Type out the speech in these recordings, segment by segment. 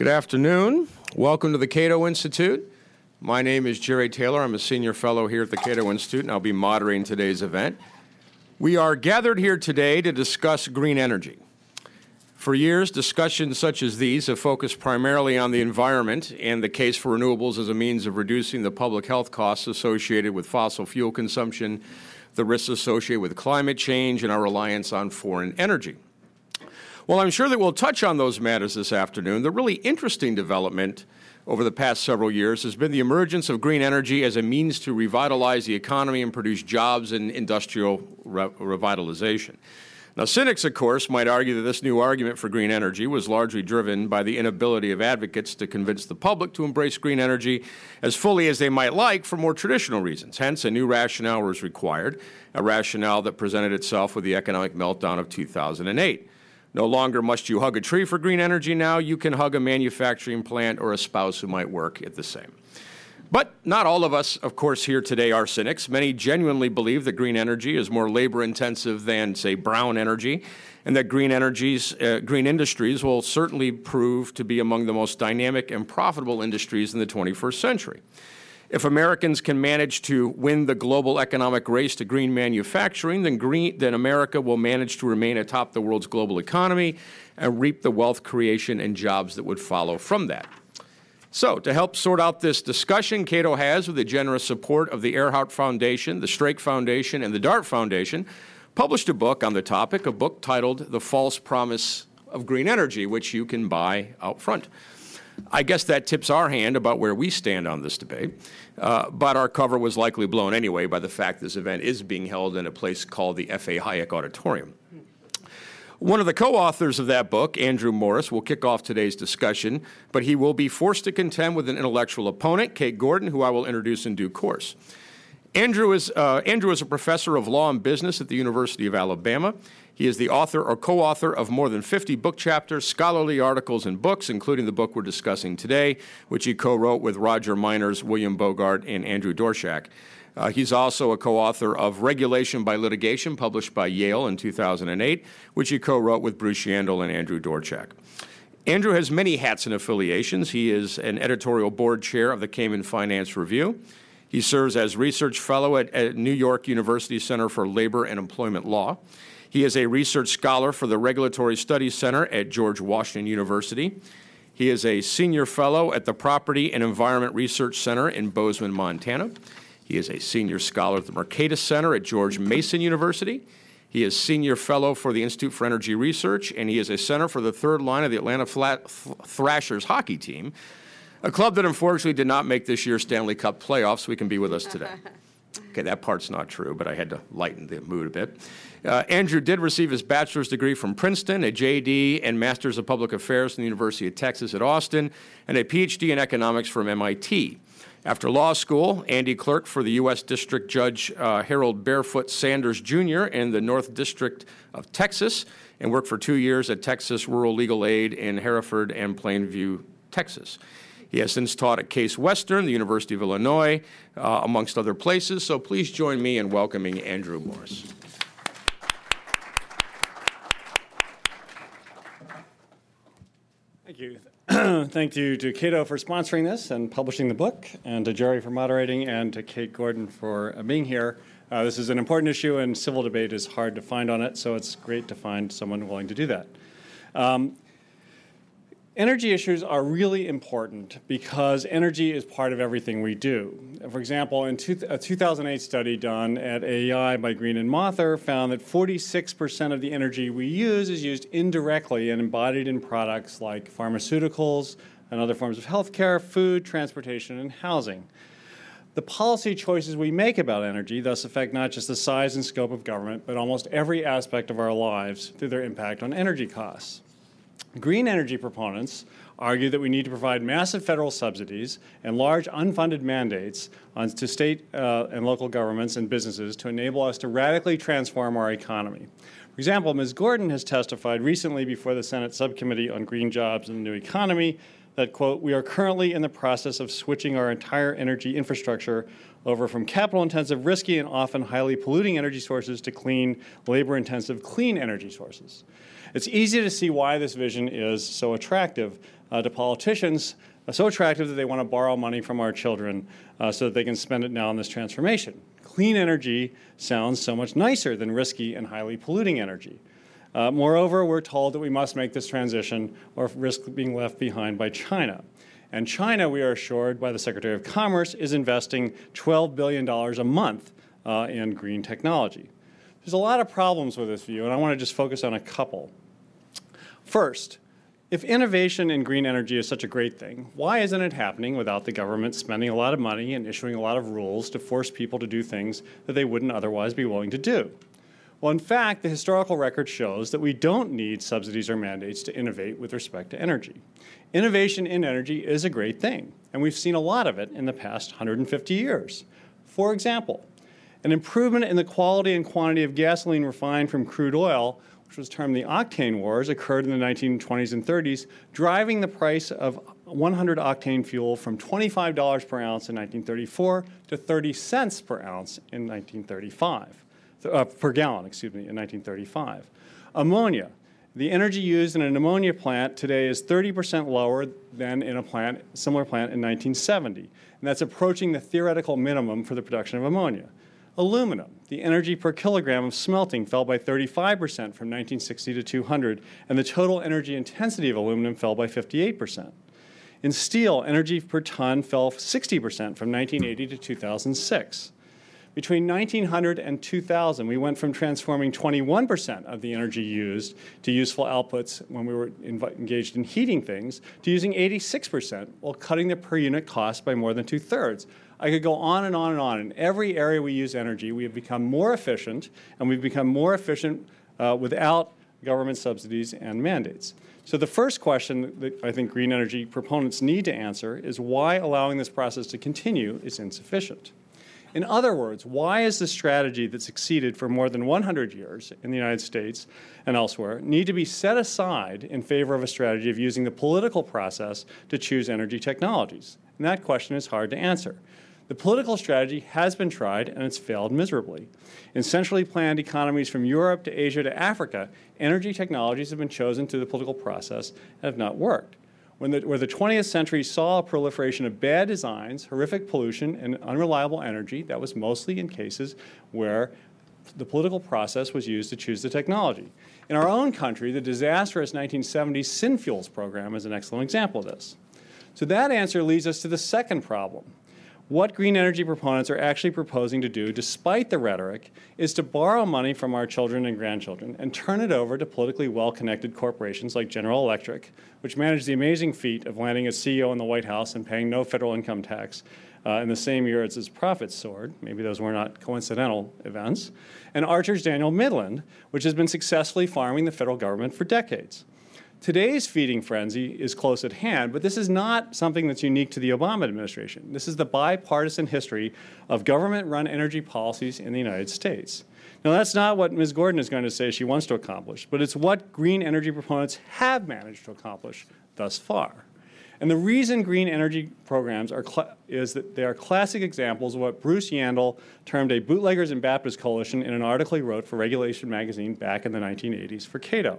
Good afternoon. Welcome to the Cato Institute. My name is Jerry Taylor. I'm a senior fellow here at the Cato Institute, and I'll be moderating today's event. We are gathered here today to discuss green energy. For years, discussions such as these have focused primarily on the environment and the case for renewables as a means of reducing the public health costs associated with fossil fuel consumption, the risks associated with climate change, and our reliance on foreign energy. Well, I'm sure that we'll touch on those matters this afternoon. The really interesting development over the past several years has been the emergence of green energy as a means to revitalize the economy and produce jobs and industrial re- revitalization. Now, cynics, of course, might argue that this new argument for green energy was largely driven by the inability of advocates to convince the public to embrace green energy as fully as they might like for more traditional reasons. Hence, a new rationale was required, a rationale that presented itself with the economic meltdown of 2008. No longer must you hug a tree for green energy now, you can hug a manufacturing plant or a spouse who might work at the same. But not all of us, of course, here today are cynics. Many genuinely believe that green energy is more labor intensive than, say, brown energy, and that green energies, uh, green industries will certainly prove to be among the most dynamic and profitable industries in the 21st century. If Americans can manage to win the global economic race to green manufacturing, then, green, then America will manage to remain atop the world's global economy and reap the wealth creation and jobs that would follow from that. So, to help sort out this discussion, Cato has, with the generous support of the Earhart Foundation, the Strake Foundation, and the DART Foundation, published a book on the topic, a book titled The False Promise of Green Energy, which you can buy out front. I guess that tips our hand about where we stand on this debate, uh, but our cover was likely blown anyway by the fact this event is being held in a place called the F.A. Hayek Auditorium. One of the co authors of that book, Andrew Morriss, will kick off today's discussion, but he will be forced to contend with an intellectual opponent, Kate Gordon, who I will introduce in due course. Andrew is, uh, Andrew is a professor of law and business at the University of Alabama. He is the author or co author of more than 50 book chapters, scholarly articles, and books, including the book we're discussing today, which he co wrote with Roger Meiners, William Bogart, and Andrew Dorchak. Uh, he's also a co author of Regulation by Litigation, published by Yale in 2008, which he co wrote with Bruce Yandle and Andrew Dorchak. Andrew has many hats and affiliations. He is an editorial board chair of the Cayman Finance Review. He serves as research fellow at, at New York University Center for Labor and Employment Law. He is a research scholar for the Regulatory Studies Center at George Washington University. He is a senior fellow at the Property and Environment Research Center in Bozeman, Montana. He is a senior scholar at the Mercatus Center at George Mason University. He is senior fellow for the Institute for Energy Research, and he is a center for the third line of the Atlanta Flat Thrashers hockey team, a club that unfortunately did not make this year's Stanley Cup playoffs. So he can be with us today. Okay, that part's not true, but I had to lighten the mood a bit. Uh, Andrew did receive his bachelor's degree from Princeton, a JD and Master's of Public Affairs from the University of Texas at Austin, and a PhD in economics from MIT. After law school, Andy clerked for the U.S. District Judge uh, Harold Barefoot Sanders Jr. in the North District of Texas and worked for two years at Texas Rural Legal Aid in Hereford and Plainview, Texas. He has since taught at Case Western, the University of Illinois, uh, amongst other places. So please join me in welcoming Andrew Morriss. Thank you. To Cato for sponsoring this and publishing the book, and to Jerry for moderating, and to Kate Gordon for uh, being here. Uh, this is an important issue, and civil debate is hard to find on it, so it's great to find someone willing to do that. Um, Energy issues are really important because energy is part of everything we do. For example, in two, a 2008 study done at AEI by Green and Mathur found that 46% of the energy we use is used indirectly and embodied in products like pharmaceuticals and other forms of healthcare, food, transportation, and housing. The policy choices we make about energy thus affect not just the size and scope of government, but almost every aspect of our lives through their impact on energy costs. Green energy proponents argue that we need to provide massive federal subsidies and large unfunded mandates on, to state uh, and local governments and businesses to enable us to radically transform our economy. For example, Ms. Gordon has testified recently before the Senate Subcommittee on Green Jobs and the New Economy that, quote, we are currently in the process of switching our entire energy infrastructure over from capital intensive, risky, and often highly polluting energy sources to clean, labor intensive, clean energy sources. It's easy to see why this vision is so attractive uh, to politicians, uh, so attractive that they want to borrow money from our children uh, so that they can spend it now on this transformation. Clean energy sounds so much nicer than risky and highly polluting energy. Uh, moreover, we're told that we must make this transition or risk being left behind by China. And China, we are assured by the Secretary of Commerce, is investing $12 billion a month uh, in green technology. There's a lot of problems with this view, and I want to just focus on a couple. First, if innovation in green energy is such a great thing, why isn't it happening without the government spending a lot of money and issuing a lot of rules to force people to do things that they wouldn't otherwise be willing to do? Well, in fact, the historical record shows that we don't need subsidies or mandates to innovate with respect to energy. Innovation in energy is a great thing, and we've seen a lot of it in the past 150 years. For example, an improvement in the quality and quantity of gasoline refined from crude oil, which was termed the octane wars, occurred in the 1920s and 30s, driving the price of 100 octane fuel from $25 per ounce in 1934 to 30 cents per ounce in 1935 uh, per gallon, excuse me, in 1935. Ammonia. The energy used in an ammonia plant today is 30% lower than in a plant, similar plant in 1970. And that's approaching the theoretical minimum for the production of ammonia. Aluminum. The energy per kilogram of smelting fell by 35% from 1960 to 200, and the total energy intensity of aluminum fell by 58%. In steel, energy per ton fell 60% from 1980 to 2006. Between 1900 and 2000, we went from transforming 21% of the energy used to useful outputs when we were engaged in heating things to using 86% while cutting the per unit cost by more than two thirds. I could go on and on and on. In every area we use energy, we have become more efficient, and we've become more efficient uh, without government subsidies and mandates. So the first question that I think green energy proponents need to answer is why allowing this process to continue is insufficient. In other words, why is the strategy that succeeded for more than 100 years in the United States and elsewhere need to be set aside in favor of a strategy of using the political process to choose energy technologies? And that question is hard to answer. The political strategy has been tried and it's failed miserably. In centrally planned economies from Europe to Asia to Africa, energy technologies have been chosen through the political process and have not worked when the, where the 20th century saw a proliferation of bad designs, horrific pollution, and unreliable energy, that was mostly in cases where the political process was used to choose the technology. In our own country, the disastrous 1970s Synfuels program is an excellent example of this. So that answer leads us to the second problem what green energy proponents are actually proposing to do, despite the rhetoric, is to borrow money from our children and grandchildren and turn it over to politically well connected corporations like General Electric, which managed the amazing feat of landing a CEO in the White House and paying no federal income tax uh, in the same year as its profits soared. Maybe those were not coincidental events. And Archer Daniels Midland, which has been successfully farming the federal government for decades. Today's feeding frenzy is close at hand, but this is not something that's unique to the Obama administration. This is the bipartisan history of government run energy policies in the United States. Now, that's not what Ms. Gordon is going to say she wants to accomplish, but it's what green energy proponents have managed to accomplish thus far. And the reason green energy programs are is that they are classic examples of what Bruce Yandle termed a bootleggers and Baptist coalition in an article he wrote for Regulation magazine back in the 1980s for Cato.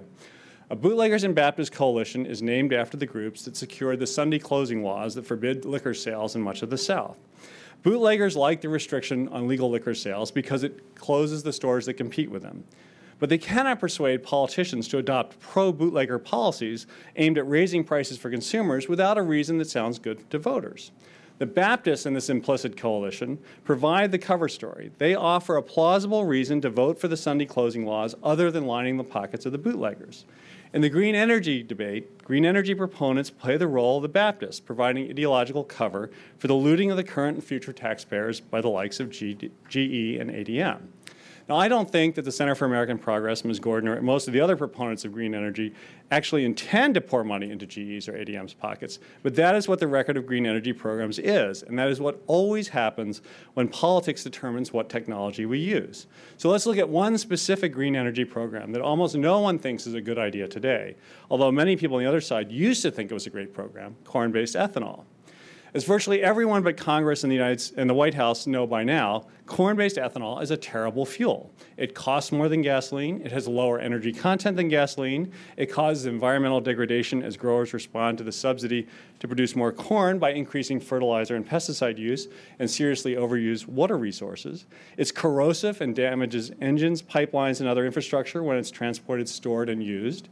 A Bootleggers and Baptist Coalition is named after the groups that secured the Sunday closing laws that forbid liquor sales in much of the South. Bootleggers like the restriction on legal liquor sales because it closes the stores that compete with them. But they cannot persuade politicians to adopt pro bootlegger policies aimed at raising prices for consumers without a reason that sounds good to voters. The Baptists in this implicit coalition provide the cover story. They offer a plausible reason to vote for the Sunday closing laws other than lining the pockets of the bootleggers. In the green energy debate, green energy proponents play the role of the Baptists, providing ideological cover for the looting of the current and future taxpayers by the likes of GE and ADM. Now, I don't think that the Center for American Progress, Ms. Gordon, or most of the other proponents of green energy actually intend to pour money into GE's or ADM's pockets, but that is what the record of green energy programs is, and that is what always happens when politics determines what technology we use. So let's look at one specific green energy program that almost no one thinks is a good idea today, although many people on the other side used to think it was a great program, corn-based ethanol. As virtually everyone but Congress and the, United, and the White House know by now, corn-based ethanol is a terrible fuel. It costs more than gasoline, it has lower energy content than gasoline, it causes environmental degradation as growers respond to the subsidy to produce more corn by increasing fertilizer and pesticide use and seriously overuse water resources. It's corrosive and damages engines, pipelines, and other infrastructure when it's transported, stored, and used.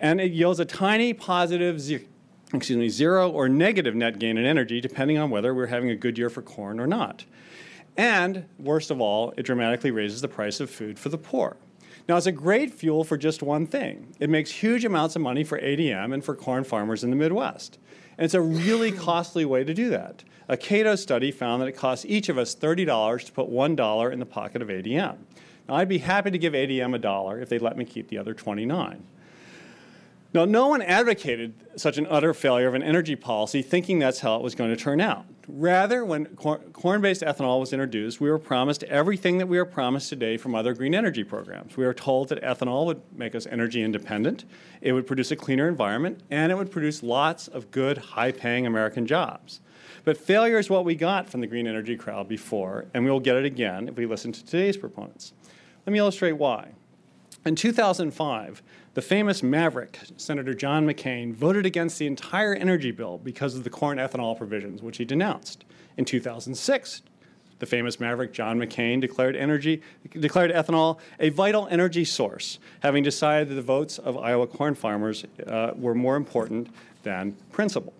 And it yields a tiny positive excuse me, zero or negative net gain in energy, depending on whether we're having a good year for corn or not. And worst of all, it dramatically raises the price of food for the poor. Now, it's a great fuel for just one thing. It makes huge amounts of money for ADM and for corn farmers in the Midwest. And it's a really costly way to do that. A Cato study found that it costs each of us $30 to put $1 in the pocket of ADM. Now, I'd be happy to give ADM a dollar if they'd let me keep the other 29. Now, no one advocated such an utter failure of an energy policy thinking that's how it was going to turn out. Rather, when corn-based ethanol was introduced, we were promised everything that we are promised today from other green energy programs. We were told that ethanol would make us energy independent, it would produce a cleaner environment, and it would produce lots of good, high-paying American jobs. But failure is what we got from the green energy crowd before, and we will get it again if we listen to today's proponents. Let me illustrate why. In 2005, the famous maverick, Senator John McCain, voted against the entire energy bill because of the corn ethanol provisions, which he denounced. In 2006, the famous maverick John McCain declared, energy, declared ethanol a vital energy source, having decided that the votes of Iowa corn farmers uh, were more important than principle.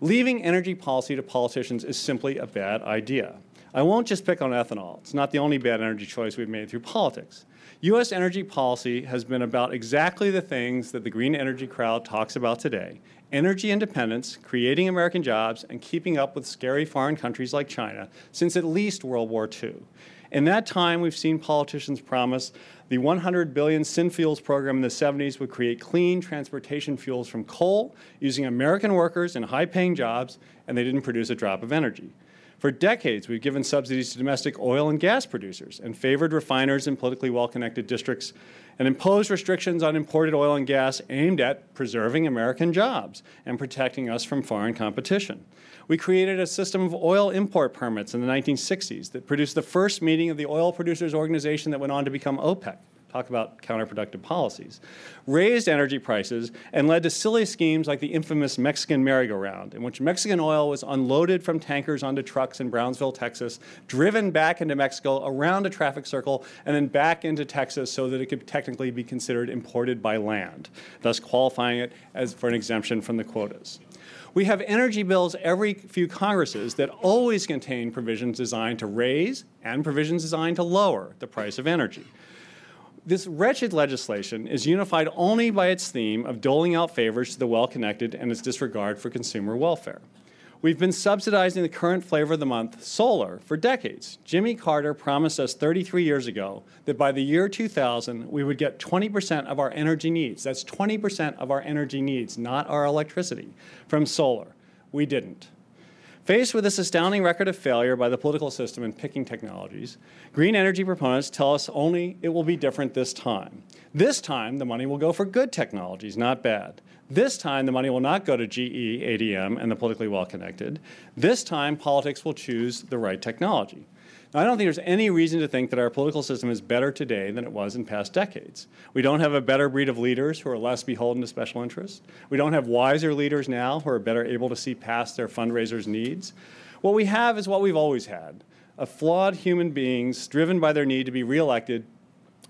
Leaving energy policy to politicians is simply a bad idea. I won't just pick on ethanol. It's not the only bad energy choice we've made through politics. U.S. energy policy has been about exactly the things that the green energy crowd talks about today energy independence, creating American jobs, and keeping up with scary foreign countries like China since at least World War II. In that time, we've seen politicians promise the 100 billion Synfuels program in the 70s would create clean transportation fuels from coal using American workers in high paying jobs, and they didn't produce a drop of energy. For decades, we've given subsidies to domestic oil and gas producers and favored refiners in politically well-connected districts and imposed restrictions on imported oil and gas aimed at preserving American jobs and protecting us from foreign competition. We created a system of oil import permits in the 1960s that produced the first meeting of the Oil Producers Organization that went on to become OPEC talk about counterproductive policies, raised energy prices and led to silly schemes like the infamous Mexican merry-go-round, in which Mexican oil was unloaded from tankers onto trucks in Brownsville, Texas, driven back into Mexico around a traffic circle, and then back into Texas so that it could technically be considered imported by land, thus qualifying it as for an exemption from the quotas. We have energy bills every few Congresses that always contain provisions designed to raise and provisions designed to lower the price of energy. This wretched legislation is unified only by its theme of doling out favors to the well-connected and its disregard for consumer welfare. We've been subsidizing the current flavor of the month, solar, for decades. Jimmy Carter promised us 33 years ago that by the year 2000, we would get 20% of our energy needs. That's 20% of our energy needs, not our electricity, from solar. We didn't. Faced with this astounding record of failure by the political system in picking technologies, green energy proponents tell us only it will be different this time. This time, the money will go for good technologies, not bad. This time, the money will not go to GE, ADM, and the politically well-connected. This time, politics will choose the right technology. Now, I don't think there's any reason to think that our political system is better today than it was in past decades. We don't have a better breed of leaders who are less beholden to special interests. We don't have wiser leaders now who are better able to see past their fundraisers' needs. What we have is what we've always had, a flawed human beings driven by their need to be reelected,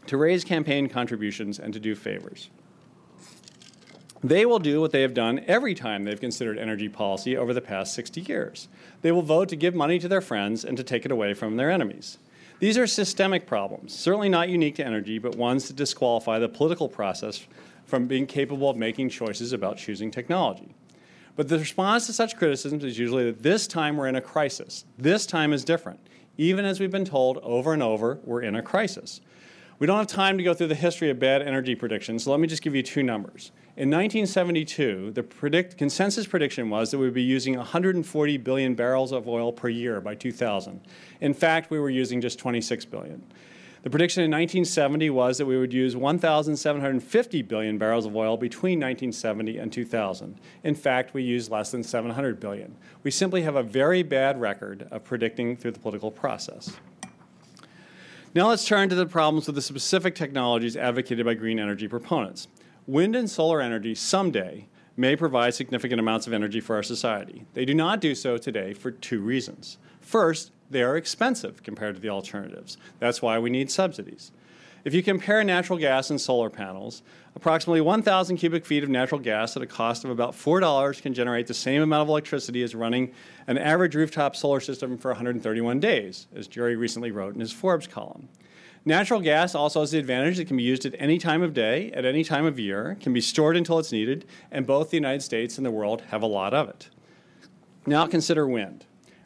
to raise campaign contributions, and to do favors. They will do what they have done every time they've considered energy policy over the past 60 years. They will vote to give money to their friends and to take it away from their enemies. These are systemic problems, certainly not unique to energy, but ones that disqualify the political process from being capable of making choices about choosing technology. But the response to such criticisms is usually that this time we're in a crisis. This time is different. even as we've been told over and over we're in a crisis. We don't have time to go through the history of bad energy predictions, so let me just give you two numbers. In 1972, the predict, consensus prediction was that we would be using 140 billion barrels of oil per year by 2000. In fact, we were using just 26 billion. The prediction in 1970 was that we would use 1,750 billion barrels of oil between 1970 and 2000. In fact, we used less than 700 billion. We simply have a very bad record of predicting through the political process. Now let's turn to the problems with the specific technologies advocated by green energy proponents. Wind and solar energy someday may provide significant amounts of energy for our society. They do not do so today for two reasons. First, they are expensive compared to the alternatives. That's why we need subsidies. If you compare natural gas and solar panels, approximately 1,000 cubic feet of natural gas at a cost of about $4 can generate the same amount of electricity as running an average rooftop solar system for 131 days, as Jerry recently wrote in his Forbes column. Natural gas also has the advantage that it can be used at any time of day, at any time of year, can be stored until it's needed, and both the United States and the world have a lot of it. Now consider wind.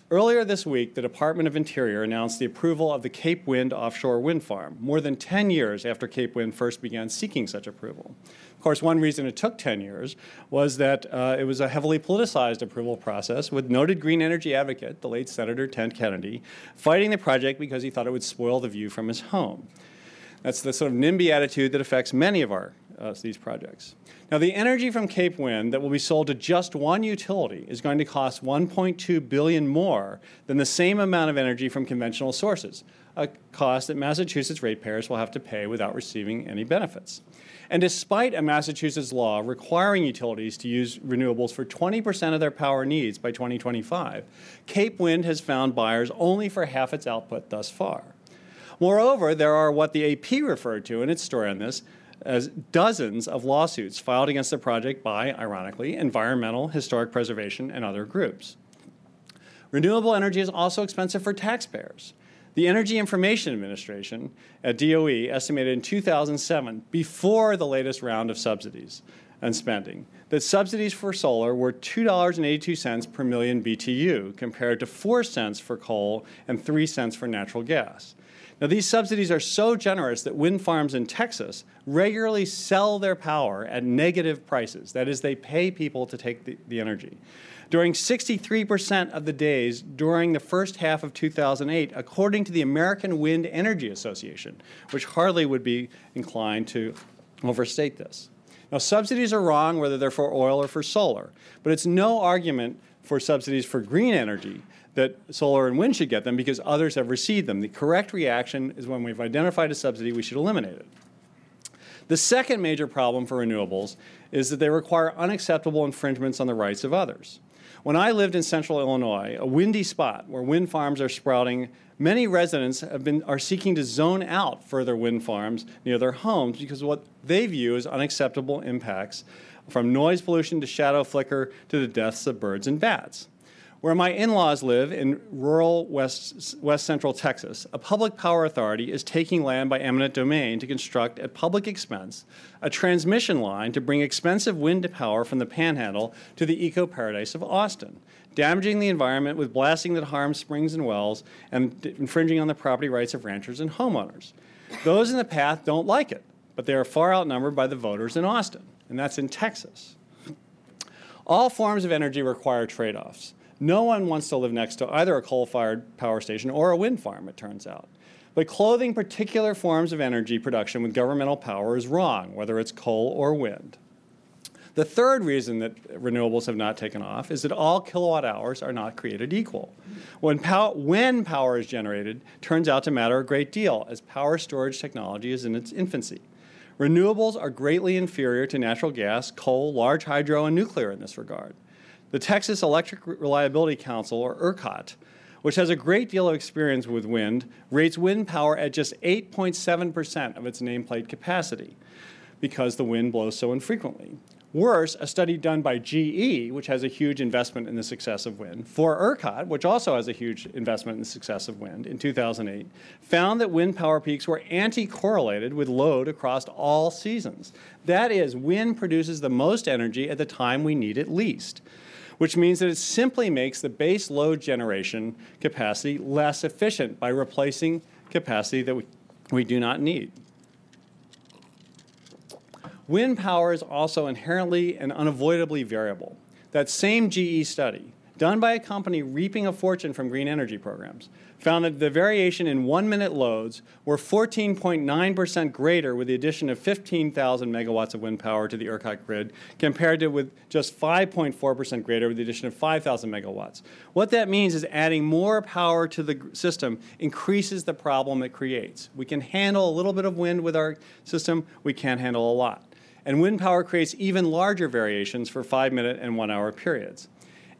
Earlier this week, the Department of Interior announced the approval of the Cape Wind offshore wind farm, more than 10 years after Cape Wind first began seeking such approval. Of course, one reason it took 10 years was that uh, it was a heavily politicized approval process with noted green energy advocate, the late Senator Ted Kennedy, fighting the project because he thought it would spoil the view from his home. That's the sort of NIMBY attitude that affects many of our uh, these projects. Now, the energy from Cape Wind that will be sold to just one utility is going to cost 1.2 billion more than the same amount of energy from conventional sources, a cost that Massachusetts ratepayers will have to pay without receiving any benefits. And despite a Massachusetts law requiring utilities to use renewables for 20% of their power needs by 2025, Cape Wind has found buyers only for half its output thus far. Moreover, there are what the AP referred to in its story on this as dozens of lawsuits filed against the project by, ironically, environmental, historic preservation, and other groups. Renewable energy is also expensive for taxpayers. The Energy Information Administration at DOE estimated in 2007, before the latest round of subsidies and spending, that subsidies for solar were $2.82 per million BTU compared to 4 cents for coal and 3 cents for natural gas. Now, these subsidies are so generous that wind farms in Texas regularly sell their power at negative prices. That is, they pay people to take the, the energy. During 63% of the days during the first half of 2008, according to the American Wind Energy Association, which hardly would be inclined to overstate this. Now, subsidies are wrong whether they're for oil or for solar, but it's no argument for subsidies for green energy that solar and wind should get them because others have received them. The correct reaction is when we've identified a subsidy, we should eliminate it. The second major problem for renewables is that they require unacceptable infringements on the rights of others. When I lived in central Illinois, a windy spot where wind farms are sprouting, many residents have been, are seeking to zone out further wind farms near their homes because what they view as unacceptable impacts from noise pollution to shadow flicker to the deaths of birds and bats. Where my in laws live in rural west, west central Texas, a public power authority is taking land by eminent domain to construct, at public expense, a transmission line to bring expensive wind power from the panhandle to the eco paradise of Austin, damaging the environment with blasting that harms springs and wells and infringing on the property rights of ranchers and homeowners. Those in the path don't like it, but they are far outnumbered by the voters in Austin, and that's in Texas. All forms of energy require trade offs. No one wants to live next to either a coal fired power station or a wind farm, it turns out. But clothing particular forms of energy production with governmental power is wrong, whether it's coal or wind. The third reason that renewables have not taken off is that all kilowatt hours are not created equal. When, pow- when power is generated turns out to matter a great deal, as power storage technology is in its infancy. Renewables are greatly inferior to natural gas, coal, large hydro, and nuclear in this regard. The Texas Electric Reliability Council, or ERCOT, which has a great deal of experience with wind, rates wind power at just 8.7% of its nameplate capacity because the wind blows so infrequently. Worse, a study done by GE, which has a huge investment in the success of wind, for ERCOT, which also has a huge investment in the success of wind in 2008, found that wind power peaks were anti correlated with load across all seasons. That is, wind produces the most energy at the time we need it least. Which means that it simply makes the base load generation capacity less efficient by replacing capacity that we, we do not need. Wind power is also inherently and unavoidably variable. That same GE study, done by a company reaping a fortune from green energy programs, found that the variation in one minute loads were 14.9% greater with the addition of 15,000 megawatts of wind power to the ERCOT grid compared to with just 5.4% greater with the addition of 5,000 megawatts. What that means is adding more power to the system increases the problem it creates. We can handle a little bit of wind with our system, we can't handle a lot. And wind power creates even larger variations for five minute and one hour periods.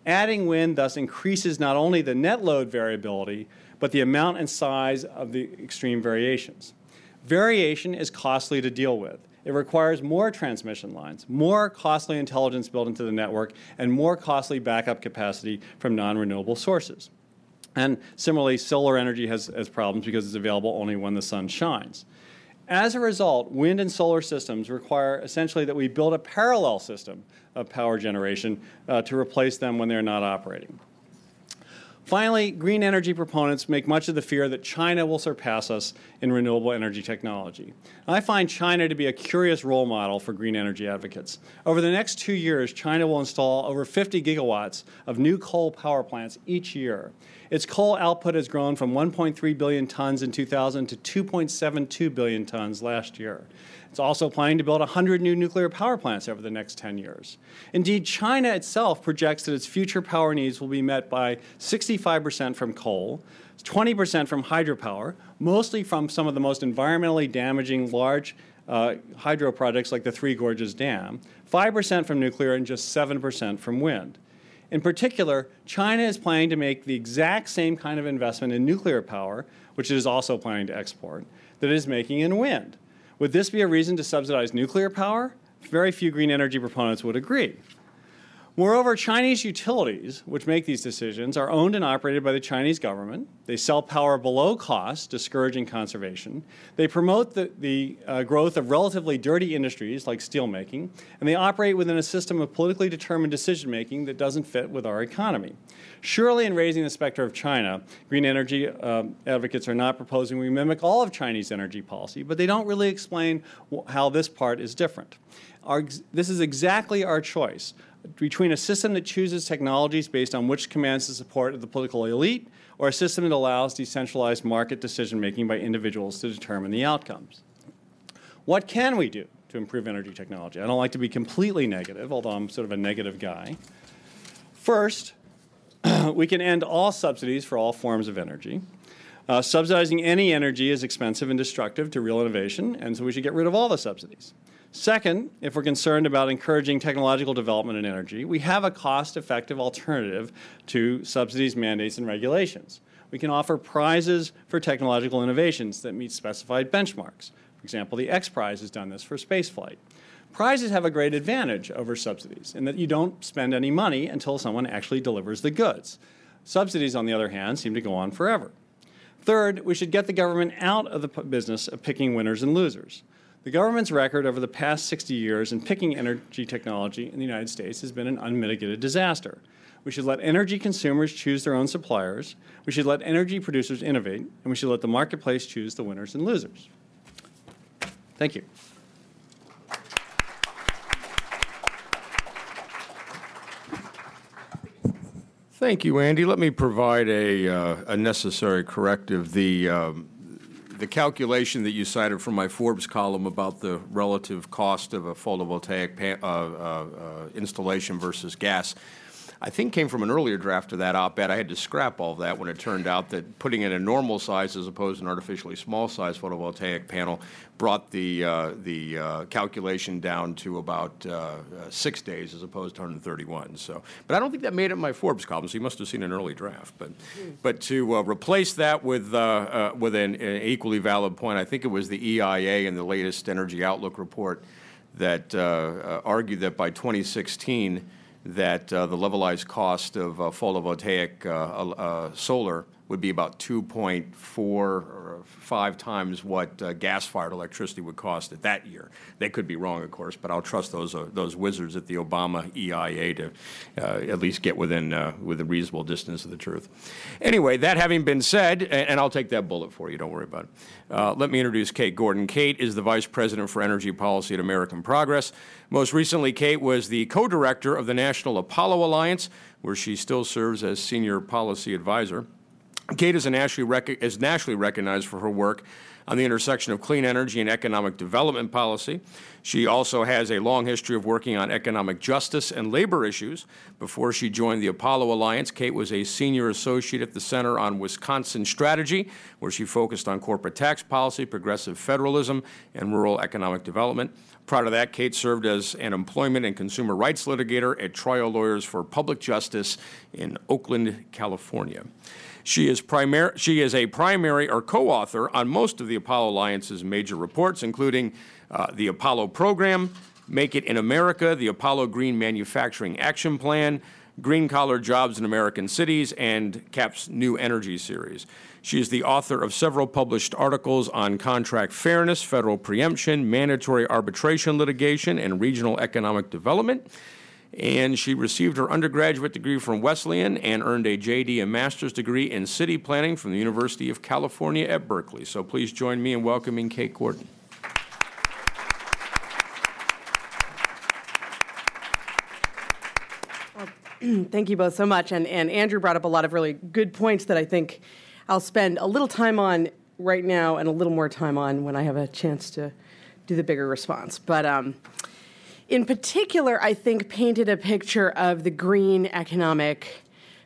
Adding wind thus increases not only the net load variability, but the amount and size of the extreme variations. Variation is costly to deal with. It requires more transmission lines, more costly intelligence built into the network, and more costly backup capacity from non renewable sources. And similarly, solar energy has, has problems because it's available only when the sun shines. As a result, wind and solar systems require essentially that we build a parallel system of power generation uh, to replace them when they're not operating. Finally, green energy proponents make much of the fear that China will surpass us in renewable energy technology. I find China to be a curious role model for green energy advocates. Over the next two years, China will install over 50 gigawatts of new coal power plants each year. Its coal output has grown from 1.3 billion tons in 2000 to 2.72 billion tons last year. It's also planning to build 100 new nuclear power plants over the next 10 years. Indeed, China itself projects that its future power needs will be met by 65% from coal, 20% from hydropower, mostly from some of the most environmentally damaging large uh, hydro projects like the Three Gorges Dam, 5% from nuclear, and just 7% from wind. In particular, China is planning to make the exact same kind of investment in nuclear power, which it is also planning to export, that it is making in wind. Would this be a reason to subsidize nuclear power? Very few green energy proponents would agree. Moreover, Chinese utilities, which make these decisions, are owned and operated by the Chinese government. They sell power below cost, discouraging conservation. They promote the, the uh, growth of relatively dirty industries like steelmaking, and they operate within a system of politically determined decision making that doesn't fit with our economy. Surely, in raising the specter of China, green energy uh, advocates are not proposing we mimic all of Chinese energy policy, but they don't really explain how this part is different. Our, this is exactly our choice between a system that chooses technologies based on which commands the support of the political elite or a system that allows decentralized market decision making by individuals to determine the outcomes. What can we do to improve energy technology? I don't like to be completely negative, although I'm sort of a negative guy. First, we can end all subsidies for all forms of energy. Uh, subsidizing any energy is expensive and destructive to real innovation, and so we should get rid of all the subsidies. Second, if we're concerned about encouraging technological development in energy, we have a cost effective alternative to subsidies, mandates, and regulations. We can offer prizes for technological innovations that meet specified benchmarks. For example, the X Prize has done this for spaceflight. Prizes have a great advantage over subsidies in that you don't spend any money until someone actually delivers the goods. Subsidies, on the other hand, seem to go on forever. Third, we should get the government out of the business of picking winners and losers. The government's record over the past 60 years in picking energy technology in the United States has been an unmitigated disaster. We should let energy consumers choose their own suppliers. We should let energy producers innovate, and we should let the marketplace choose the winners and losers. Thank you. Thank you, Andy. Let me provide a, uh, a necessary corrective. The um, the calculation that you cited from my Forbes column about the relative cost of a photovoltaic uh, uh, uh, installation versus gas, I think came from an earlier draft of that op-ed. I had to scrap all of that when it turned out that putting in a normal size as opposed to an artificially small size photovoltaic panel brought the uh, the uh, calculation down to about uh, uh six days as opposed to 131. So, but I don't think that made it my Forbes column. So you must have seen an early draft. But but to uh, replace that with uh, with an, an, equally valid point, I think it was the EIA in the latest Energy Outlook report that argued that by 2016 that uh, the levelized cost of photovoltaic uh, uh, solar would be about 2.4 or five times what uh, gas-fired electricity would cost it that year. They could be wrong, of course, but I'll trust those uh, those wizards at the Obama EIA to uh, at least get within uh, within reasonable distance of the truth. Anyway, that having been said, and, and I'll take that bullet for you. Don't worry about it. Uh, let me introduce Kate Gordon. Kate is the Vice President for Energy Policy at American Progress. Most recently, Kate was the co-director of the National Apollo Alliance, where she still serves as senior policy advisor. Kate is, nationally, rec- is nationally recognized for her work on the intersection of clean energy and economic development policy. She also has a long history of working on economic justice and labor issues. Before she joined the Apollo Alliance, Kate was a senior associate at the Center on Wisconsin Strategy, where she focused on corporate tax policy, progressive federalism, and rural economic development. Prior to that, Kate served as an employment and consumer rights litigator at Trial Lawyers for Public Justice in Oakland, California. She is, primar- she is a primary or co author on most of the Apollo Alliance's major reports, including uh, the Apollo Program, Make It in America, the Apollo Green Manufacturing Action Plan, Green Collar Jobs in American Cities, and CAP's New Energy series. She is the author of several published articles on contract fairness, federal preemption, mandatory arbitration litigation, and regional economic development and she received her undergraduate degree from Wesleyan and earned a JD and master's degree in city planning from the University of California at Berkeley. So please join me in welcoming Kate Gordon. thank you both so much. And, and Andrew brought up a lot of really good points that I think I'll spend a little time on right now and a little more time on when I have a chance to do the bigger response. But um, in particular, I think painted a picture of the green economic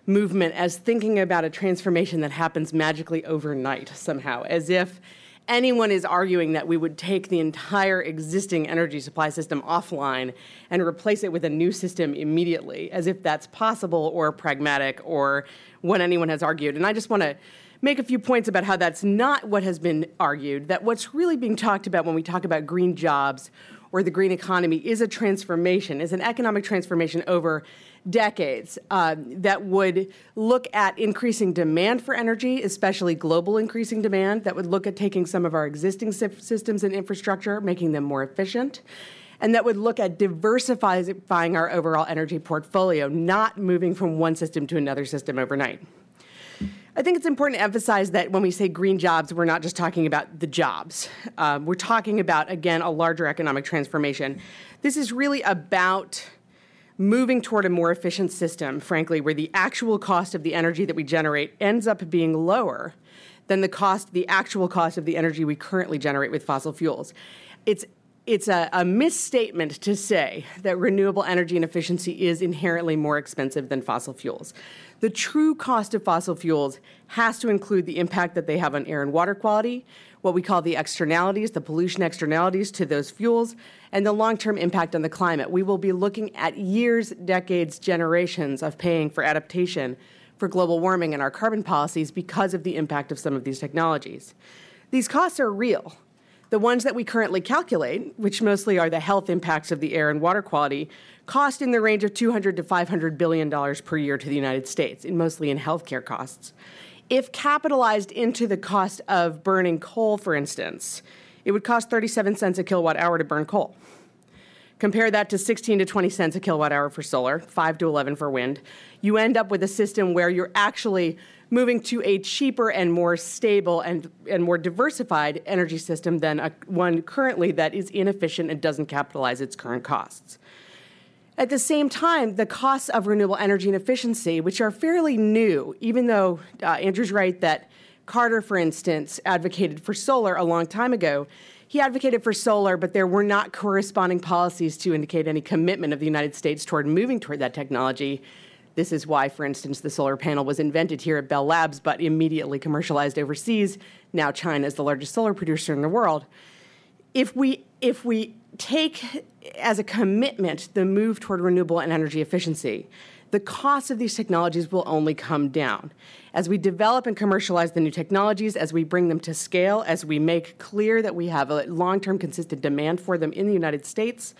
movement as thinking about a transformation that happens magically overnight somehow, as if anyone is arguing that we would take the entire existing energy supply system offline and replace it with a new system immediately, as if that's possible or pragmatic or what anyone has argued. And I just want to make a few points about how that's not what has been argued, that what's really being talked about when we talk about green jobs or the green economy is a transformation, is an economic transformation over decades uh, that would look at increasing demand for energy, especially global increasing demand, that would look at taking some of our existing systems and infrastructure, making them more efficient, and that would look at diversifying our overall energy portfolio, not moving from one system to another system overnight. I think it's important to emphasize that when we say green jobs, we're not just talking about the jobs. Um, we're talking about, again, a larger economic transformation. This is really about moving toward a more efficient system, frankly, where the actual cost of the energy that we generate ends up being lower than the cost, the actual cost of the energy we currently generate with fossil fuels. It's it's a, a, misstatement to say that renewable energy and efficiency is inherently more expensive than fossil fuels. The true cost of fossil fuels has to include the impact that they have on air and water quality, what we call the externalities, the pollution externalities to those fuels, and the long term impact on the climate. We will be looking at years, decades, generations of paying for adaptation for global warming and our carbon policies because of the impact of some of these technologies. These costs are real. The ones that we currently calculate, which mostly are the health impacts of the air and water quality, cost in the range of 200 to 500 billion dollars per year to the United States, in mostly in healthcare costs. If capitalized into the cost of burning coal, for instance, it would cost 37 cents a kilowatt hour to burn coal. Compare that to 16 to 20 cents a kilowatt hour for solar, 5 to 11 for wind. You end up with a system where you're actually moving to a cheaper and more stable and, and more diversified energy system than a, one currently that is inefficient and doesn't capitalize its current costs. At the same time, the costs of renewable energy and efficiency, which are fairly new, even though uh, Andrew's right that Carter, for instance, advocated for solar a long time ago, he advocated for solar, but there were not corresponding policies to indicate any commitment of the United States toward moving toward that technology. This is why, for instance, the solar panel was invented here at Bell Labs but immediately commercialized overseas. Now China is the largest solar producer in the world. If we if we take as a commitment the move toward renewable and energy efficiency, the cost of these technologies will only come down. As we develop and commercialize the new technologies, as we bring them to scale, as we make clear that we have a long term consistent demand for them in the United States,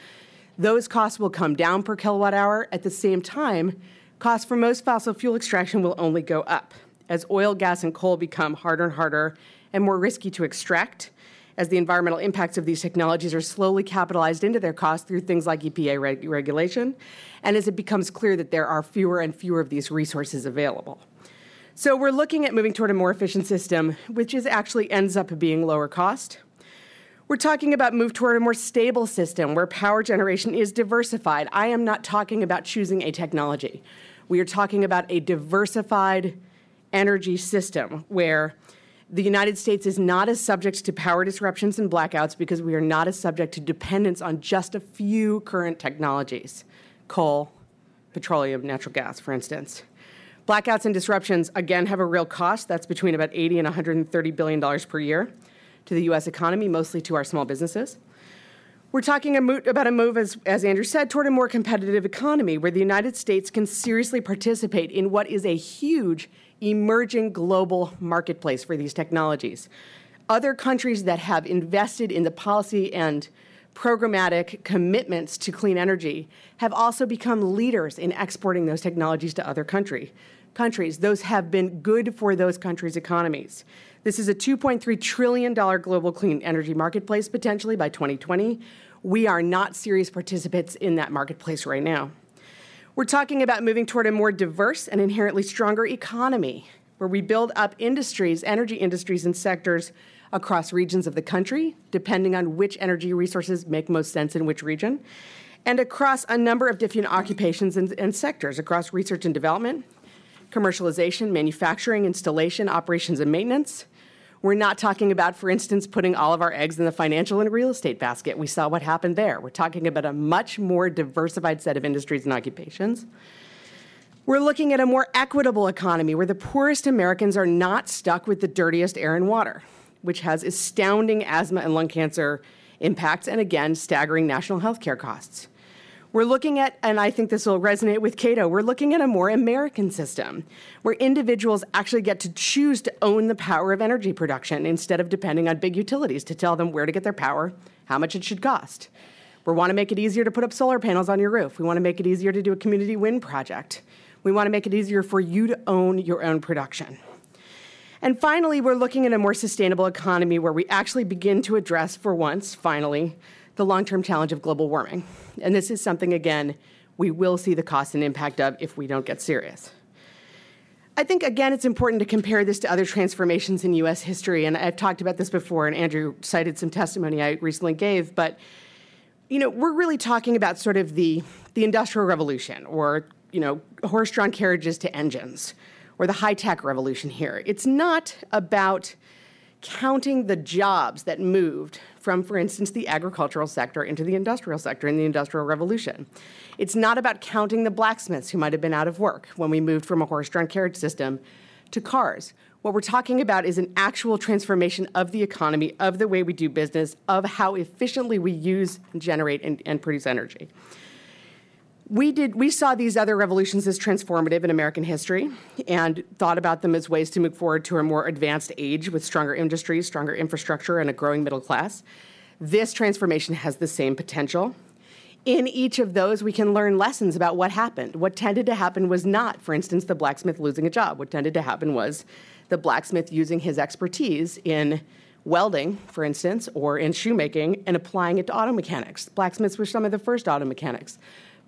those costs will come down per kilowatt hour. At the same time, Costs for most fossil fuel extraction will only go up as oil, gas, and coal become harder and harder and more risky to extract as the environmental impacts of these technologies are slowly capitalized into their cost through things like EPA reg- regulation, and as it becomes clear that there are fewer and fewer of these resources available. So we're looking at moving toward a more efficient system, which is actually ends up being lower cost. We're talking about move toward a more stable system where power generation is diversified. I am not talking about choosing a technology. We are talking about a diversified energy system where the United States is not as subject to power disruptions and blackouts because we are not as subject to dependence on just a few current technologies coal, petroleum, natural gas, for instance. Blackouts and disruptions, again, have a real cost. That's between about 80 and 130 billion dollars per year to the U.S. economy, mostly to our small businesses. We're talking about a move, as, as Andrew said, toward a more competitive economy where the United States can seriously participate in what is a huge emerging global marketplace for these technologies. Other countries that have invested in the policy and programmatic commitments to clean energy have also become leaders in exporting those technologies to other country, countries. Those have been good for those countries' economies. This is a $2.3 trillion global clean energy marketplace potentially by 2020. We are not serious participants in that marketplace right now. We're talking about moving toward a more diverse and inherently stronger economy where we build up industries, energy industries, and sectors across regions of the country, depending on which energy resources make most sense in which region, and across a number of different occupations and, and sectors across research and development, commercialization, manufacturing, installation, operations, and maintenance, we're not talking about, for instance, putting all of our eggs in the financial and real estate basket. We saw what happened there. We're talking about a much more diversified set of industries and occupations. We're looking at a more equitable economy where the poorest Americans are not stuck with the dirtiest air and water, which has astounding asthma and lung cancer impacts and, again, staggering national health care costs. We're looking at, and I think this will resonate with Cato, we're looking at a more American system where individuals actually get to choose to own the power of energy production instead of depending on big utilities to tell them where to get their power, how much it should cost. We want to make it easier to put up solar panels on your roof. We want to make it easier to do a community wind project. We want to make it easier for you to own your own production. And finally, we're looking at a more sustainable economy where we actually begin to address, for once, finally, the long term challenge of global warming. And this is something, again, we will see the cost and impact of if we don't get serious. I think, again, it's important to compare this to other transformations in US history. And I've talked about this before, and Andrew cited some testimony I recently gave. But, you know, we're really talking about sort of the, the Industrial Revolution or, you know, horse drawn carriages to engines or the high tech revolution here. It's not about counting the jobs that moved from, for instance, the agricultural sector into the industrial sector in the Industrial Revolution. It's not about counting the blacksmiths who might have been out of work when we moved from a horse drawn carriage system to cars. What we're talking about is an actual transformation of the economy, of the way we do business, of how efficiently we use, generate, and, and produce energy we did we saw these other revolutions as transformative in American history and thought about them as ways to move forward to a more advanced age with stronger industries, stronger infrastructure, and a growing middle class. This transformation has the same potential. In each of those, we can learn lessons about what happened. What tended to happen was not, for instance, the blacksmith losing a job. What tended to happen was the blacksmith using his expertise in welding, for instance, or in shoemaking and applying it to auto mechanics. Blacksmiths were some of the first auto mechanics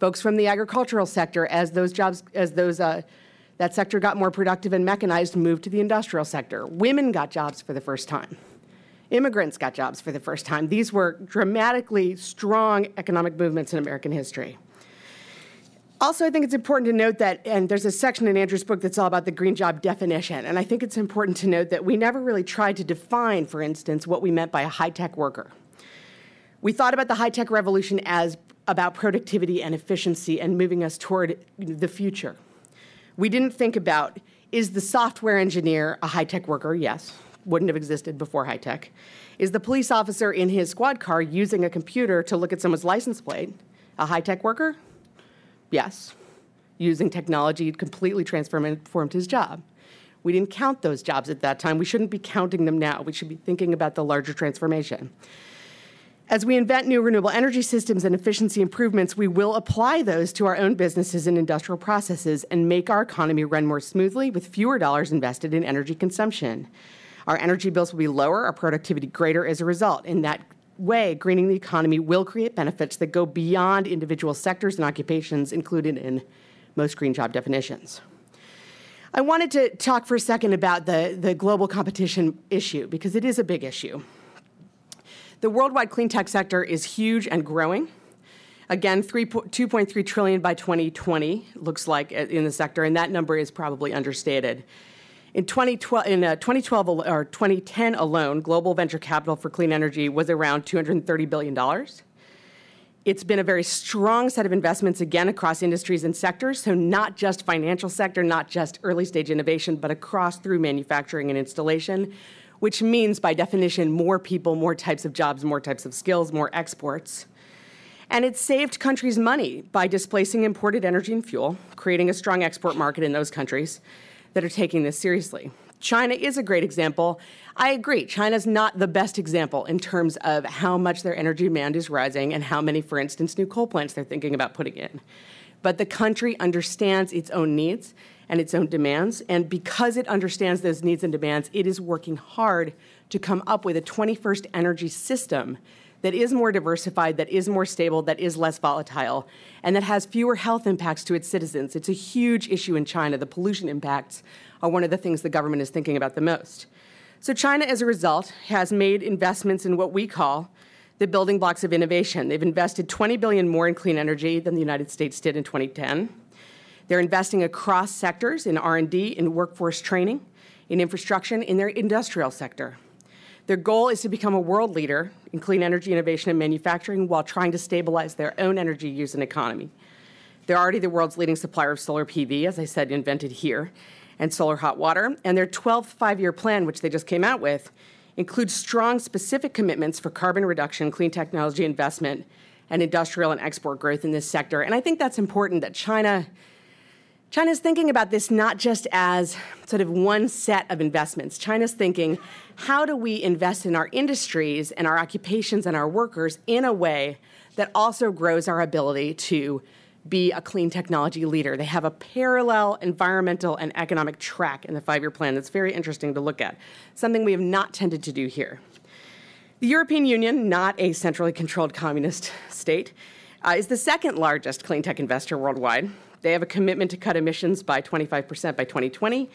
folks from the agricultural sector as those jobs as those uh, that sector got more productive and mechanized moved to the industrial sector women got jobs for the first time immigrants got jobs for the first time these were dramatically strong economic movements in american history also, I think it's important to note that, and there's a section in Andrew's book that's all about the green job definition. And I think it's important to note that we never really tried to define, for instance, what we meant by a high tech worker. We thought about the high tech revolution as about productivity and efficiency and moving us toward the future. We didn't think about is the software engineer a high tech worker? Yes, wouldn't have existed before high tech. Is the police officer in his squad car using a computer to look at someone's license plate a high tech worker? Yes. Using technology completely transformed his job. We didn't count those jobs at that time. We shouldn't be counting them now. We should be thinking about the larger transformation. As we invent new renewable energy systems and efficiency improvements, we will apply those to our own businesses and industrial processes and make our economy run more smoothly with fewer dollars invested in energy consumption. Our energy bills will be lower, our productivity greater as a result. In that way, greening the economy will create benefits that go beyond individual sectors and occupations included in most green job definitions. I wanted to talk for a second about the, the global competition issue because it is a big issue. The worldwide clean tech sector is huge and growing. Again, 2.3 trillion by 2020 looks like in the sector, and that number is probably understated. In 2012, in, uh, 2012 or 2010 alone, global venture capital for clean energy was around 230 billion dollars. It's been a very strong set of investments again across industries and sectors, so not just financial sector, not just early stage innovation, but across through manufacturing and installation, which means by definition more people, more types of jobs, more types of skills, more exports. And it saved countries money by displacing imported energy and fuel, creating a strong export market in those countries that are taking this seriously. China is a great example. I agree, China's not the best example in terms of how much their energy demand is rising and how many, for instance, new coal plants they're thinking about putting in. But the country understands its own needs and its own demands, and because it understands those needs and demands, it is working hard to come up with a 21st energy system that is more diversified, that is more stable, that is less volatile, and that has fewer health impacts to its citizens. It's a huge issue in China. The pollution impacts are one of the things the government is thinking about the most. So, China, as a result, has made investments in what we call the building blocks of innovation. They've invested 20 billion more in clean energy than the United States did in 2010. They're investing across sectors in R&D, in workforce training, in infrastructure, in their industrial sector. Their goal is to become a world leader in clean energy innovation and manufacturing while trying to stabilize their own energy use and economy. They're already the world's leading supplier of solar PV, as I said, invented here, and solar hot water. And their 12th five year plan, which they just came out with, includes strong specific commitments for carbon reduction, clean technology investment, and industrial and export growth in this sector. And I think that's important that China China's thinking about this not just as sort of one set of investments. China's thinking, how do we invest in our industries and our occupations and our workers in a way that also grows our ability to be a clean technology leader? They have a parallel environmental and economic track in the five year plan that's very interesting to look at, something we have not tended to do here. The European Union, not a centrally controlled communist state, uh, is the second largest clean tech investor worldwide. They have a commitment to cut emissions by 25% by 2020.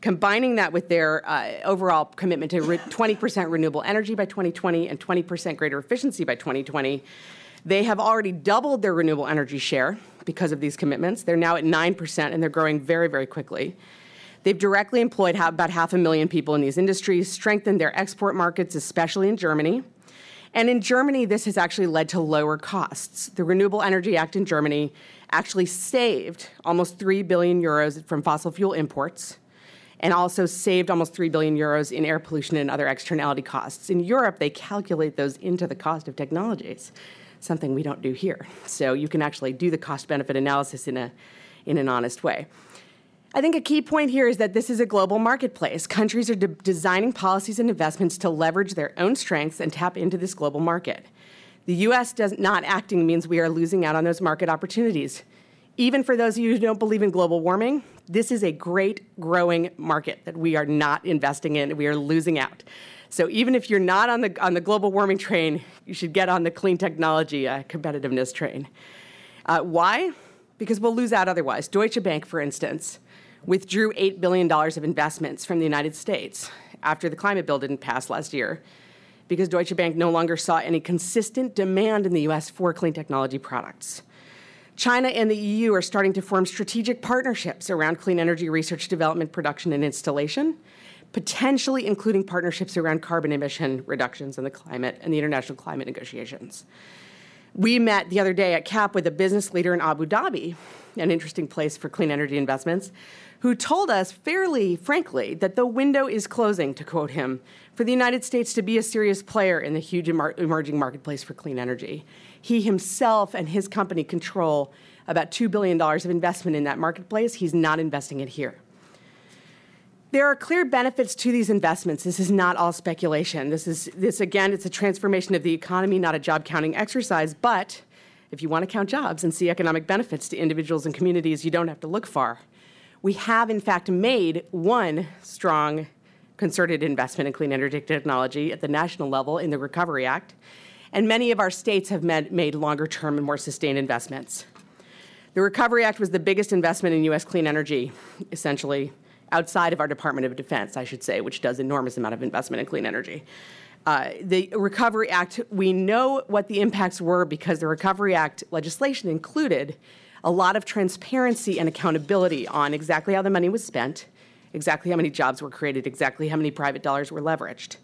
Combining that with their uh, overall commitment to re- 20% renewable energy by 2020 and 20% greater efficiency by 2020, they have already doubled their renewable energy share because of these commitments. They're now at 9%, and they're growing very, very quickly. They've directly employed about half a million people in these industries, strengthened their export markets, especially in Germany. And in Germany, this has actually led to lower costs. The Renewable Energy Act in Germany actually saved almost 3 billion euros from fossil fuel imports and also saved almost 3 billion euros in air pollution and other externality costs. In Europe, they calculate those into the cost of technologies, something we don't do here. So you can actually do the cost benefit analysis in, a, in an honest way. I think a key point here is that this is a global marketplace. Countries are de- designing policies and investments to leverage their own strengths and tap into this global market. The US does not acting means we are losing out on those market opportunities. Even for those of you who don't believe in global warming, this is a great growing market that we are not investing in. We are losing out. So even if you're not on the on the global warming train, you should get on the clean technology uh, competitiveness train. Uh, why? Because we'll lose out otherwise. Deutsche Bank, for instance, withdrew $8 billion of investments from the United States after the climate bill didn't pass last year because Deutsche Bank no longer saw any consistent demand in the US for clean technology products. China and the EU are starting to form strategic partnerships around clean energy research, development, production, and installation, potentially including partnerships around carbon emission reductions in the climate and the international climate negotiations. We met the other day at CAP with a business leader in Abu Dhabi, an interesting place for clean energy investments, who told us fairly frankly that the window is closing, to quote him, for the United States to be a serious player in the huge emerging marketplace for clean energy. He himself and his company control about $2 billion of investment in that marketplace. He's not investing it here. There are clear benefits to these investments. This is not all speculation. This is this again, it's a transformation of the economy, not a job counting exercise, but if you want to count jobs and see economic benefits to individuals and communities, you don't have to look far we have in fact made one strong concerted investment in clean energy technology at the national level in the Recovery Act, and many of our states have made longer term and more sustained investments. The Recovery Act was the biggest investment in U.S. clean energy, essentially, outside of our Department of Defense, I should say, which does enormous amount of investment in clean energy. Uh, the Recovery Act, we know what the impacts were because the Recovery Act legislation included a lot of transparency and accountability on exactly how the money was spent, exactly how many jobs were created, exactly how many private dollars were leveraged.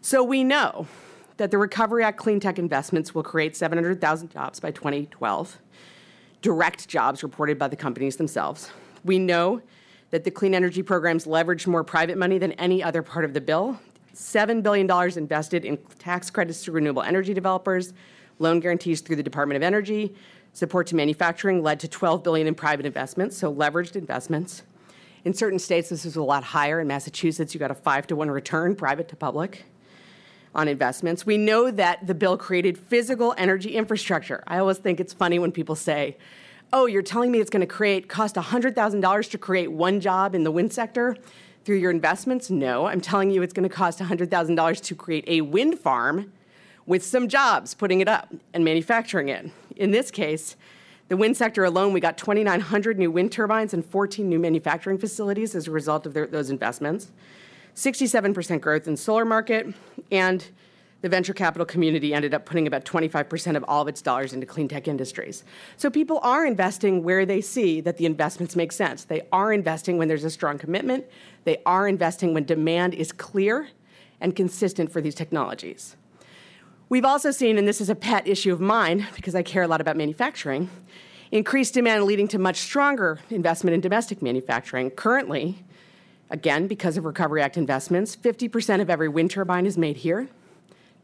So we know that the Recovery Act clean tech investments will create 700,000 jobs by 2012, direct jobs reported by the companies themselves. We know that the clean energy programs leveraged more private money than any other part of the bill. $7 billion invested in tax credits to renewable energy developers, loan guarantees through the Department of Energy, support to manufacturing led to 12 billion in private investments, so leveraged investments. In certain states, this is a lot higher. In Massachusetts, you got a five to one return, private to public, on investments. We know that the bill created physical energy infrastructure. I always think it's funny when people say, "Oh, you're telling me it's going to create cost $100,000 to create one job in the wind sector through your investments?" No, I'm telling you it's going to cost $100,000 to create a wind farm with some jobs putting it up and manufacturing it. In this case, the wind sector alone, we got 2,900 new wind turbines and 14 new manufacturing facilities as a result of their, those investments. 67% growth in solar market, and the venture capital community ended up putting about 25% of all of its dollars into clean tech industries. So people are investing where they see that the investments make sense. They are investing when there's a strong commitment. They are investing when demand is clear and consistent for these technologies. We've also seen, and this is a pet issue of mine because I care a lot about manufacturing, increased demand leading to much stronger investment in domestic manufacturing. Currently, again, because of Recovery Act investments, 50% of every wind turbine is made here,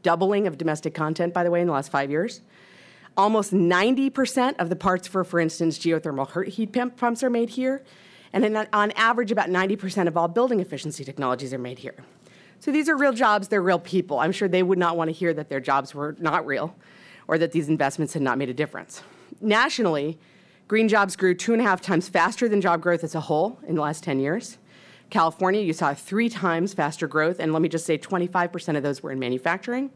doubling of domestic content, by the way, in the last five years. Almost 90% of the parts for, for instance, geothermal heat pumps are made here. And on average, about 90% of all building efficiency technologies are made here. So these are real jobs, they're real people. I'm sure they would not want to hear that their jobs were not real or that these investments had not made a difference. Nationally, green jobs grew two and a half times faster than job growth as a whole in the last 10 years. California, you saw three times faster growth, and let me just say 25% of those were in manufacturing.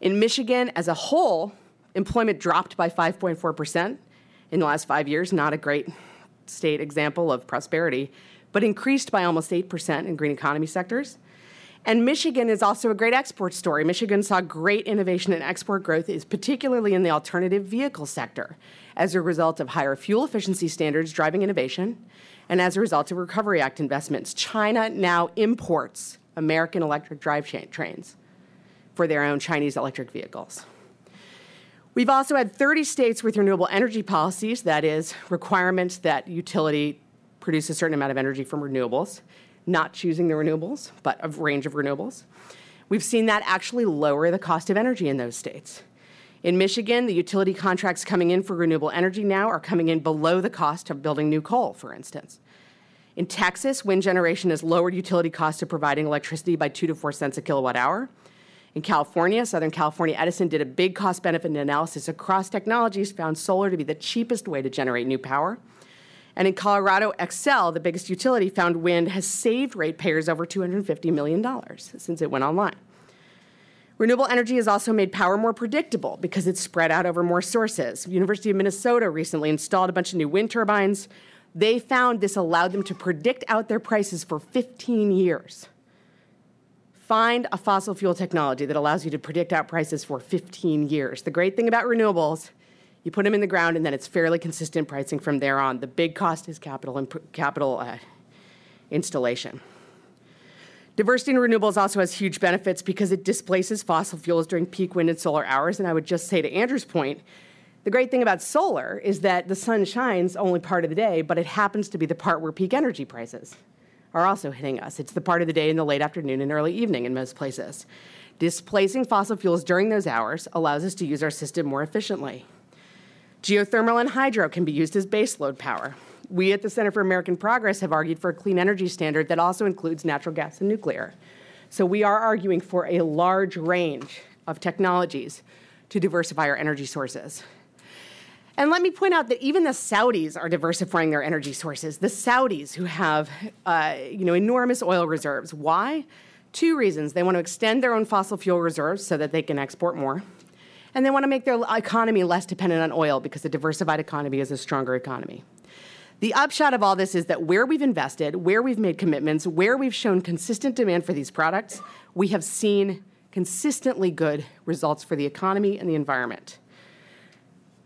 In Michigan, as a whole, employment dropped by 5.4% in the last five years, not a great state example of prosperity, but increased by almost 8% in green economy sectors. And Michigan is also a great export story. Michigan saw great innovation and export growth, is particularly in the alternative vehicle sector, as a result of higher fuel efficiency standards driving innovation, and as a result of Recovery Act investments. China now imports American electric drive trains for their own Chinese electric vehicles. We've also had 30 states with renewable energy policies, that is, requirements that utility produce a certain amount of energy from renewables not choosing the renewables, but a range of renewables. We've seen that actually lower the cost of energy in those states. In Michigan, the utility contracts coming in for renewable energy now are coming in below the cost of building new coal, for instance. In Texas, wind generation has lowered utility costs of providing electricity by 2 to 4 cents a kilowatt hour. In California, Southern California Edison did a big cost benefit analysis across technologies, found solar to be the cheapest way to generate new power. And in Colorado, Xcel, the biggest utility, found wind has saved ratepayers over $250 million since it went online. Renewable energy has also made power more predictable because it's spread out over more sources. University of Minnesota recently installed a bunch of new wind turbines. They found this allowed them to predict out their prices for 15 years. Find a fossil fuel technology that allows you to predict out prices for 15 years. The great thing about renewables you put them in the ground, and then it's fairly consistent pricing from there on. The big cost is capital and capital uh, installation. Diversity in renewables also has huge benefits because it displaces fossil fuels during peak wind and solar hours. And I would just say to Andrew's point, the great thing about solar is that the sun shines only part of the day, but it happens to be the part where peak energy prices are also hitting us. It's the part of the day in the late afternoon and early evening in most places. Displacing fossil fuels during those hours allows us to use our system more efficiently. Geothermal and hydro can be used as baseload power. We at the Center for American Progress have argued for a clean energy standard that also includes natural gas and nuclear. So we are arguing for a large range of technologies to diversify our energy sources. And let me point out that even the Saudis are diversifying their energy sources. The Saudis, who have uh, you know, enormous oil reserves. Why? Two reasons. They want to extend their own fossil fuel reserves so that they can export more. And they want to make their economy less dependent on oil because a diversified economy is a stronger economy. The upshot of all this is that where we've invested, where we've made commitments, where we've shown consistent demand for these products, we have seen consistently good results for the economy and the environment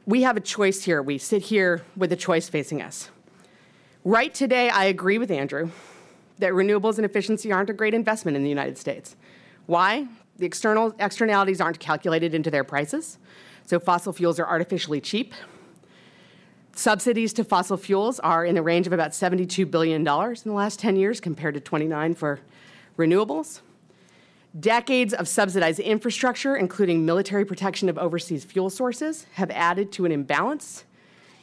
we have a choice here. We sit here with a choice facing us. Right today, I agree with Andrew that renewables and efficiency aren't a great investment in the United States. Why? The external externalities aren't calculated into their prices, so fossil fuels are artificially cheap. Subsidies to fossil fuels are in the range of about $72 billion in the last 10 years compared to 29 for renewables. Decades of subsidized infrastructure, including military protection of overseas fuel sources, have added to an imbalance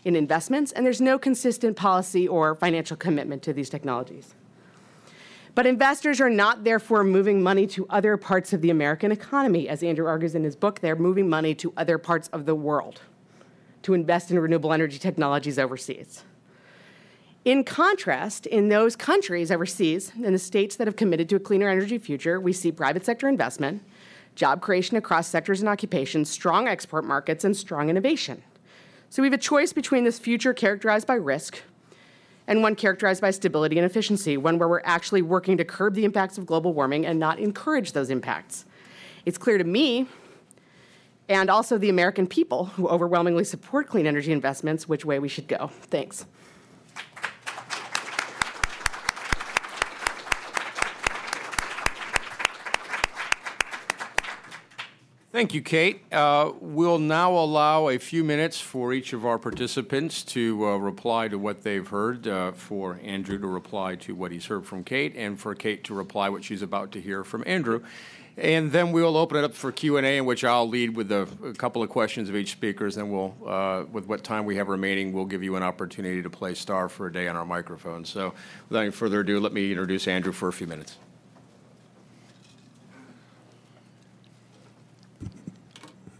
in investments, and there's no consistent policy or financial commitment to these technologies. But investors are not therefore moving money to other parts of the American economy. As Andrew argues in his book, they're moving money to other parts of the world to invest in renewable energy technologies overseas. In contrast, in those countries overseas, in the states that have committed to a cleaner energy future, we see private sector investment, job creation across sectors and occupations, strong export markets, and strong innovation. So we have a choice between this future characterized by risk and one characterized by stability and efficiency, one where we're actually working to curb the impacts of global warming and not encourage those impacts. It's clear to me and also the American people who overwhelmingly support clean energy investments which way we should go. Thanks. Thank you, Kate. Uh, we'll now allow a few minutes for each of our participants to uh, reply to what they've heard, uh, for Andrew to reply to what he's heard from Kate, and for Kate to reply what she's about to hear from Andrew. And then we'll open it up for Q&A, in which I'll lead with a, a couple of questions of each speaker, and then we'll, uh, with what time we have remaining, we'll give you an opportunity to play star for a day on our microphone. So without any further ado, let me introduce Andrew for a few minutes.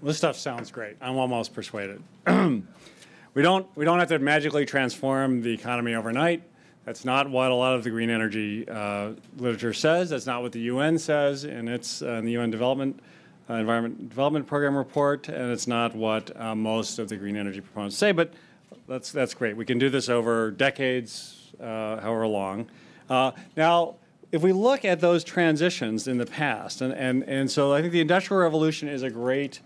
This stuff sounds great. I'm almost persuaded. we don't we don't have to magically transform the economy overnight. That's not what a lot of the green energy uh, literature says. That's not what the UN says in its uh, in the UN Development uh, Environment Development Program report, and it's not what uh, most of the green energy proponents say. But that's that's great. We can do this over decades, uh, however long. Uh, now if we look at those transitions in the past, and, and, and so I think the Industrial Revolution is a great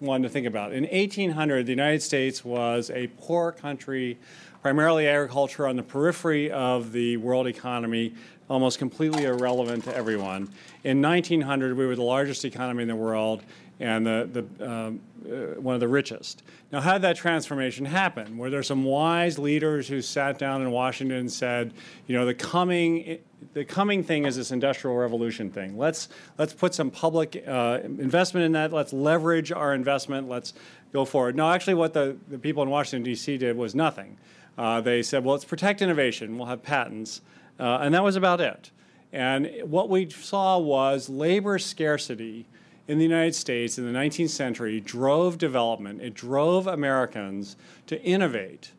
one to think about. In 1800, the United States was a poor country, primarily agriculture on the periphery of the world economy, almost completely irrelevant to everyone. In 1900, we were the largest economy in the world and the, the, um, uh, one of the richest. Now, how did that transformation happen? Were there some wise leaders who sat down in Washington and said, you know, the coming, the coming thing is this industrial revolution thing. Let's, let's put some public uh, investment in that. Let's leverage our investment. Let's go forward. No, actually, what the, the people in Washington, D.C. did was nothing. Uh, they said, well, let's protect innovation. We'll have patents. Uh, and that was about it. And what we saw was labor scarcity in the United States in the 19th century drove development. It drove Americans to innovate.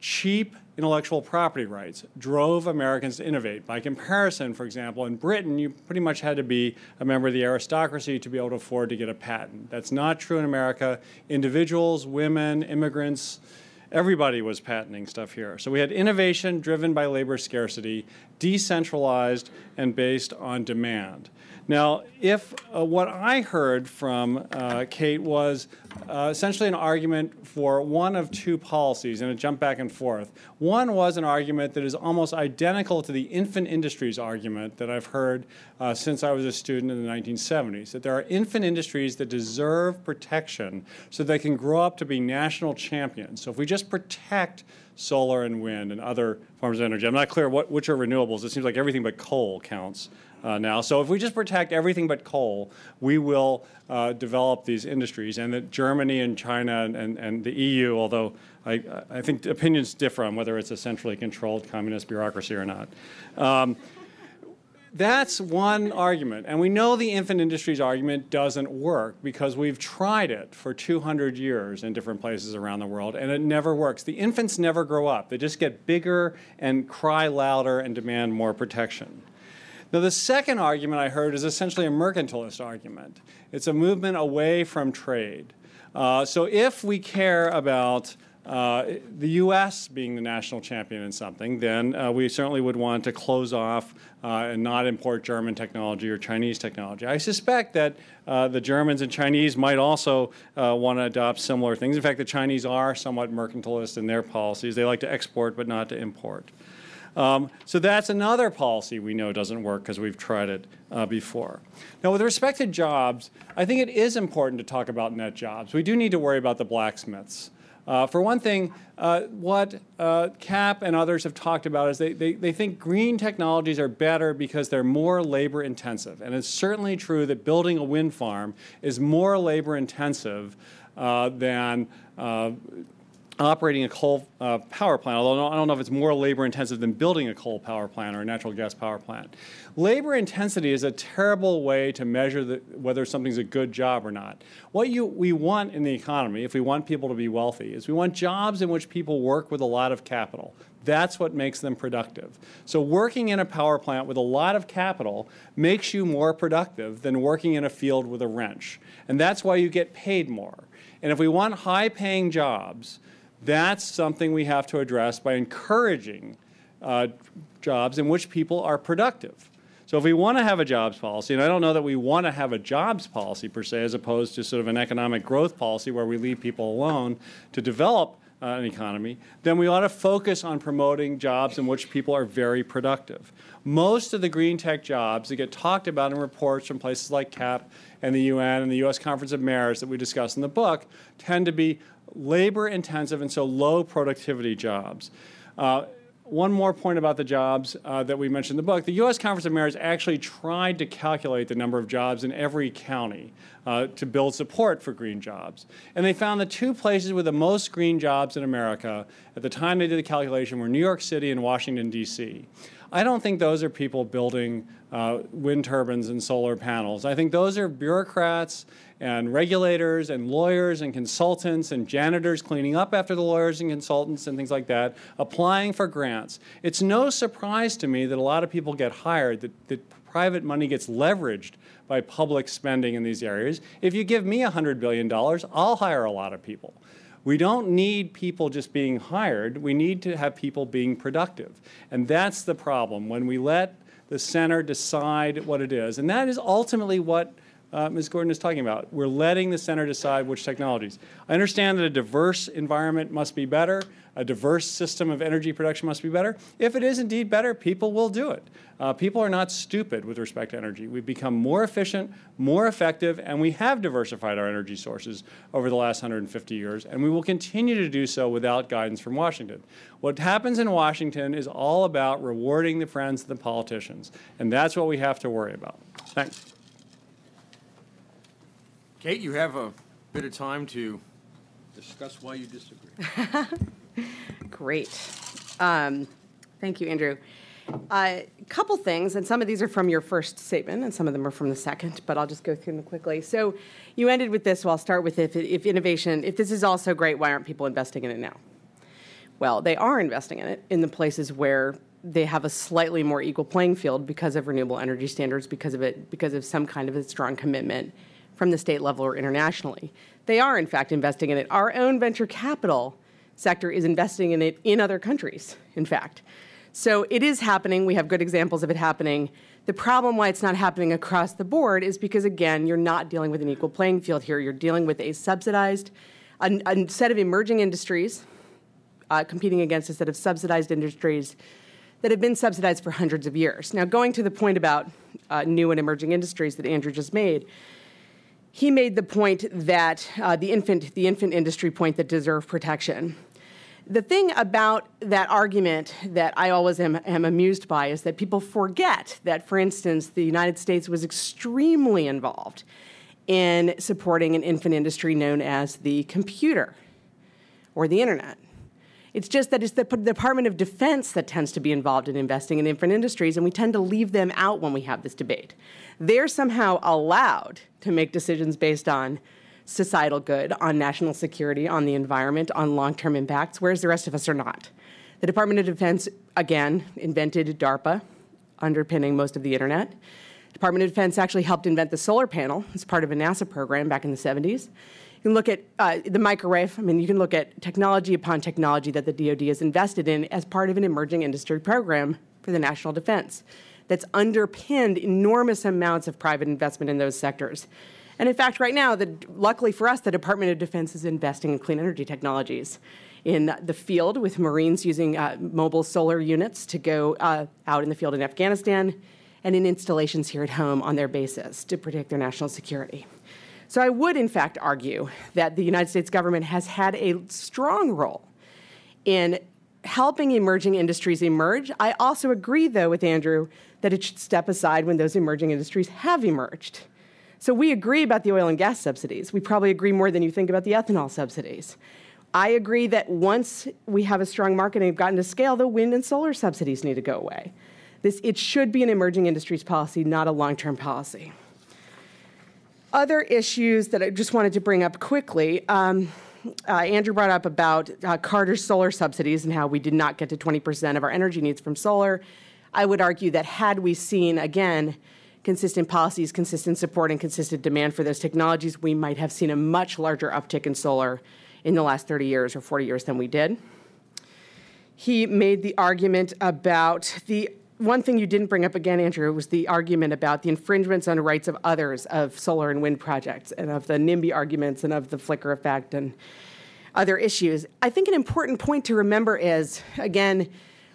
Cheap intellectual property rights drove Americans to innovate. By comparison, for example, in Britain, you pretty much had to be a member of the aristocracy to be able to afford to get a patent. That's not true in America. Individuals, women, immigrants, everybody was patenting stuff here. So we had innovation driven by labor scarcity, decentralized and based on demand. Now, if uh, what I heard from uh, Kate was uh, essentially an argument for one of two policies, and it jumped back and forth. One was an argument that is almost identical to the infant industries argument that I've heard uh, since I was a student in the 1970s that there are infant industries that deserve protection so they can grow up to be national champions. So if we just protect solar and wind and other forms of energy, I'm not clear what, which are renewables. It seems like everything but coal counts uh, now. So if we just protect everything but coal, we will uh, develop these industries. And that Germany and China and, and, and, the EU, although I, I think opinions differ on whether it's a centrally controlled communist bureaucracy or not. Um, that's one argument. And we know the infant industries argument doesn't work because we've tried it for 200 years in different places around the world and it never works. The infants never grow up, they just get bigger and cry louder and demand more protection. Now, the second argument I heard is essentially a mercantilist argument. It's a movement away from trade. Uh, so, if we care about uh, the U.S. being the national champion in something, then uh, we certainly would want to close off uh, and not import German technology or Chinese technology. I suspect that uh, the Germans and Chinese might also uh, want to adopt similar things. In fact, the Chinese are somewhat mercantilist in their policies. They like to export but not to import. Um, so that's another policy we know doesn't work because we've tried it uh, before. Now, with respect to jobs, I think it is important to talk about net jobs. We do need to worry about the blacksmiths. Uh, for one thing, uh, what uh, CAP and others have talked about is they, they, they think green technologies are better because they're more labor intensive. And it's certainly true that building a wind farm is more labor intensive uh, than uh, operating a coal uh, power plant, although I don't know if it's more labor intensive than building a coal power plant or a natural gas power plant. Labor intensity is a terrible way to measure the, whether something's a good job or not. What you, we want in the economy, if we want people to be wealthy, is we want jobs in which people work with a lot of capital. That's what makes them productive. So, working in a power plant with a lot of capital makes you more productive than working in a field with a wrench. And that's why you get paid more. And if we want high paying jobs, that's something we have to address by encouraging uh, jobs in which people are productive. So if we want to have a jobs policy, and I don't know that we want to have a jobs policy per se, as opposed to sort of an economic growth policy where we leave people alone to develop uh, an economy, then we ought to focus on promoting jobs in which people are very productive. Most of the green tech jobs that get talked about in reports from places like CAP and the UN and the US Conference of Mayors that we discuss in the book tend to be labor intensive and so low productivity jobs. Uh, one more point about the jobs uh, that we mentioned in the book. The U.S. Conference of Mayors actually tried to calculate the number of jobs in every county uh, to build support for green jobs. And they found the two places with the most green jobs in America at the time they did the calculation were New York City and Washington, D.C. I don't think those are people building uh, wind turbines and solar panels. I think those are bureaucrats and regulators and lawyers and consultants and janitors cleaning up after the lawyers and consultants and things like that, applying for grants. It's no surprise to me that a lot of people get hired, that, that private money gets leveraged by public spending in these areas. If you give me $100 billion, I'll hire a lot of people. We don't need people just being hired. We need to have people being productive. And that's the problem when we let the center decide what it is. And that is ultimately what uh, Ms. Gordon is talking about. We're letting the center decide which technologies. I understand that a diverse environment must be better, a diverse system of energy production must be better. If it is indeed better, people will do it. Uh, people are not stupid with respect to energy. We've become more efficient, more effective, and we have diversified our energy sources over the last 150 years, and we will continue to do so without guidance from Washington. What happens in Washington is all about rewarding the friends of the politicians, and that's what we have to worry about. Thanks. Kate, you have a bit of time to discuss why you disagree. Great. Um, thank you, Andrew. A uh, couple things, and some of these are from your first statement, and some of them are from the second, but I'll just go through them quickly. So, you ended with this, so I'll start with if, if innovation, if this is all so great, why aren't people investing in it now? Well, they are investing in it in the places where they have a slightly more equal playing field because of renewable energy standards, because of it, because of some kind of a strong commitment from the state level or internationally. They are, in fact, investing in it. Our own venture capital sector is investing in it in other countries, in fact. So it is happening. We have good examples of it happening. The problem why it's not happening across the board is because, again, you're not dealing with an equal playing field here. You're dealing with a subsidized, a, a set of emerging industries uh, competing against a set of subsidized industries that have been subsidized for hundreds of years. Now, going to the point about uh, new and emerging industries that Andrew just made, he made the point that uh, the infant the infant industry point that deserve protection. The thing about that argument that I always am, am, amused by is that people forget that, for instance, the United States was extremely involved in supporting an infant industry known as the computer or the internet. It's just that it's the Department of Defense that tends to be involved in investing in different industries, and we tend to leave them out when we have this debate. They're somehow allowed to make decisions based on societal good, on national security, on the environment, on long term impacts, whereas the rest of us are not. The Department of Defense, again, invented DARPA, underpinning most of the internet. Department of Defense actually helped invent the solar panel as part of a NASA program back in the 70s. You can look at uh, the microwave. I mean, you can look at technology upon technology that the DoD has invested in as part of an emerging industry program for the national defense that's underpinned enormous amounts of private investment in those sectors. And in fact, right now, the, luckily for us, the Department of Defense is investing in clean energy technologies in the field with Marines using uh, mobile solar units to go uh, out in the field in Afghanistan and in installations here at home on their bases to protect their national security. So I would, in fact, argue that the United States government has had a strong role in helping emerging industries emerge. I also agree, though, with Andrew that it should step aside when those emerging industries have emerged. So we agree about the oil and gas subsidies. We probably agree more than you think about the ethanol subsidies. I agree that once we have a strong market and have gotten to scale, the wind and solar subsidies need to go away. This, it should be an emerging industries policy, not a long term policy. Other issues that I just wanted to bring up quickly. Um, uh, Andrew brought up about uh, Carter's solar subsidies and how we did not get to 20% of our energy needs from solar. I would argue that had we seen, again, consistent policies, consistent support, and consistent demand for those technologies, we might have seen a much larger uptick in solar in the last 30 years or 40 years than we did. He made the argument about the one thing you didn't bring up again, Andrew, was the argument about the infringements on rights of others of solar and wind projects and of the NIMBY arguments and of the flicker effect and other issues. I think an important point to remember is again,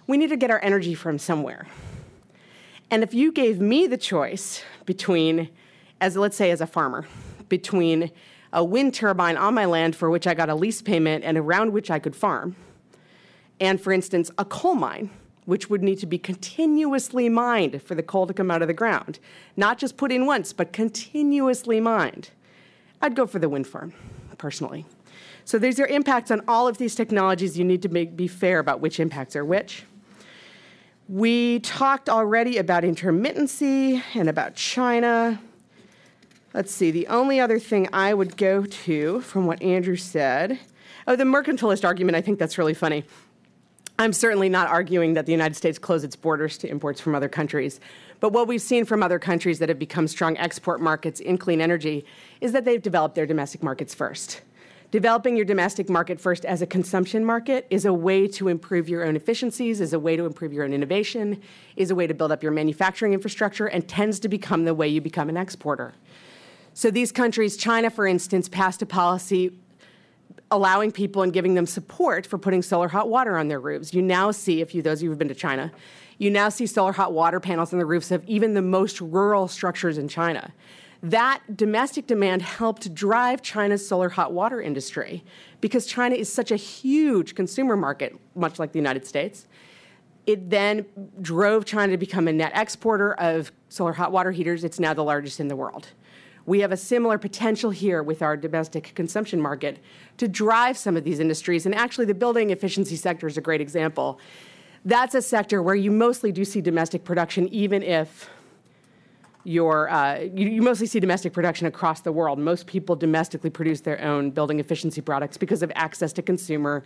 we need to get our energy from somewhere. And if you gave me the choice between, as let's say, as a farmer, between a wind turbine on my land for which I got a lease payment and around which I could farm, and for instance, a coal mine, which would need to be continuously mined for the coal to come out of the ground, not just put in once, but continuously mined, I'd go for the wind farm, personally. So these are impacts on all of these technologies. You need to make, be fair about which impacts are which. We talked already about intermittency and about China. Let's see, the only other thing I would go to from what Andrew said oh, the mercantilist argument, I think that's really funny. I'm certainly not arguing that the United States close its borders to imports from other countries. But what we've seen from other countries that have become strong export markets in clean energy is that they've developed their domestic markets first. Developing your domestic market first as a consumption market is a way to improve your own efficiencies, is a way to improve your own innovation, is a way to build up your manufacturing infrastructure, and tends to become the way you become an exporter. So these countries, China, for instance, passed a policy allowing people and giving them support for putting solar hot water on their roofs. You now see, if you those of you who've been to China, you now see solar hot water panels on the roofs of even the most rural structures in China. That domestic demand helped drive China's solar hot water industry because China is such a huge consumer market, much like the United States. It then drove China to become a net exporter of solar hot water heaters. It's now the largest in the world. We have a similar potential here with our domestic consumption market to drive some of these industries. And actually, the building efficiency sector is a great example. That's a sector where you mostly do see domestic production, even if your uh, you, you, mostly see domestic production across the world. Most people domestically produce their own building efficiency products because of access to consumer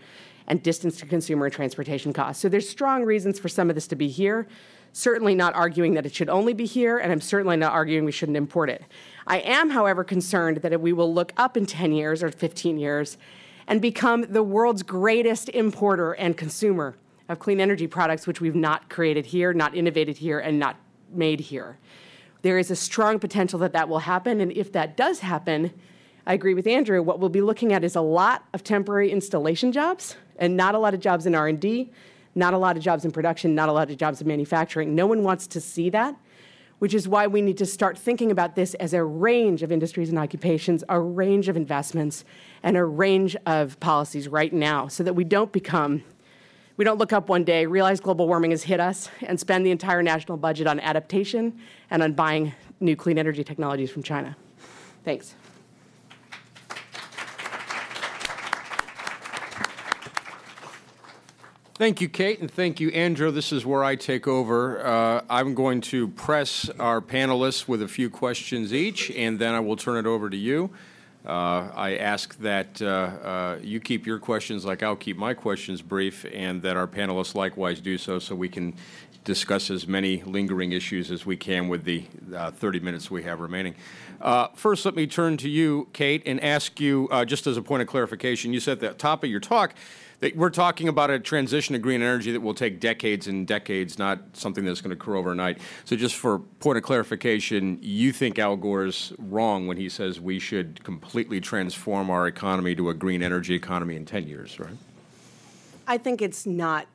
and distance to consumer transportation costs. So there's strong reasons for some of this to be here. Certainly not arguing that it should only be here, and I'm certainly not arguing we shouldn't import it. I am, however, concerned that we will look up in 10 years or 15 years and become the world's greatest importer and consumer of clean energy products, which we've not created here, not innovated here, and not made here. There is a strong potential that that will happen, and if that does happen, I agree with Andrew. What we'll be looking at is a lot of temporary installation jobs, and not a lot of jobs in R&D, not a lot of jobs in production, not a lot of jobs in manufacturing. No one wants to see that, which is why we need to start thinking about this as a range of industries and occupations, a range of investments, and a range of policies right now, so that we don't become we don't look up one day, realize global warming has hit us, and spend the entire national budget on adaptation and on buying new clean energy technologies from China. Thanks. Thank you, Kate, and thank you, Andrew. This is where I take over. Uh, I'm going to press our panelists with a few questions each, and then I will turn it over to you. Uh, I ask that uh, uh, you keep your questions like I'll keep my questions brief, and that our panelists likewise do so, so we can discuss as many lingering issues as we can with the uh, 30 minutes we have remaining. Uh, first, let me turn to you, Kate, and ask you, just as a point of clarification, you said at the top of your talk that we're talking about a transition to green energy that will take decades and decades, not something that's going to occur overnight. So, just for point of clarification, you think Al Gore's wrong when he says we should completely transform our economy to a green energy economy in 10 years, right? I think it's not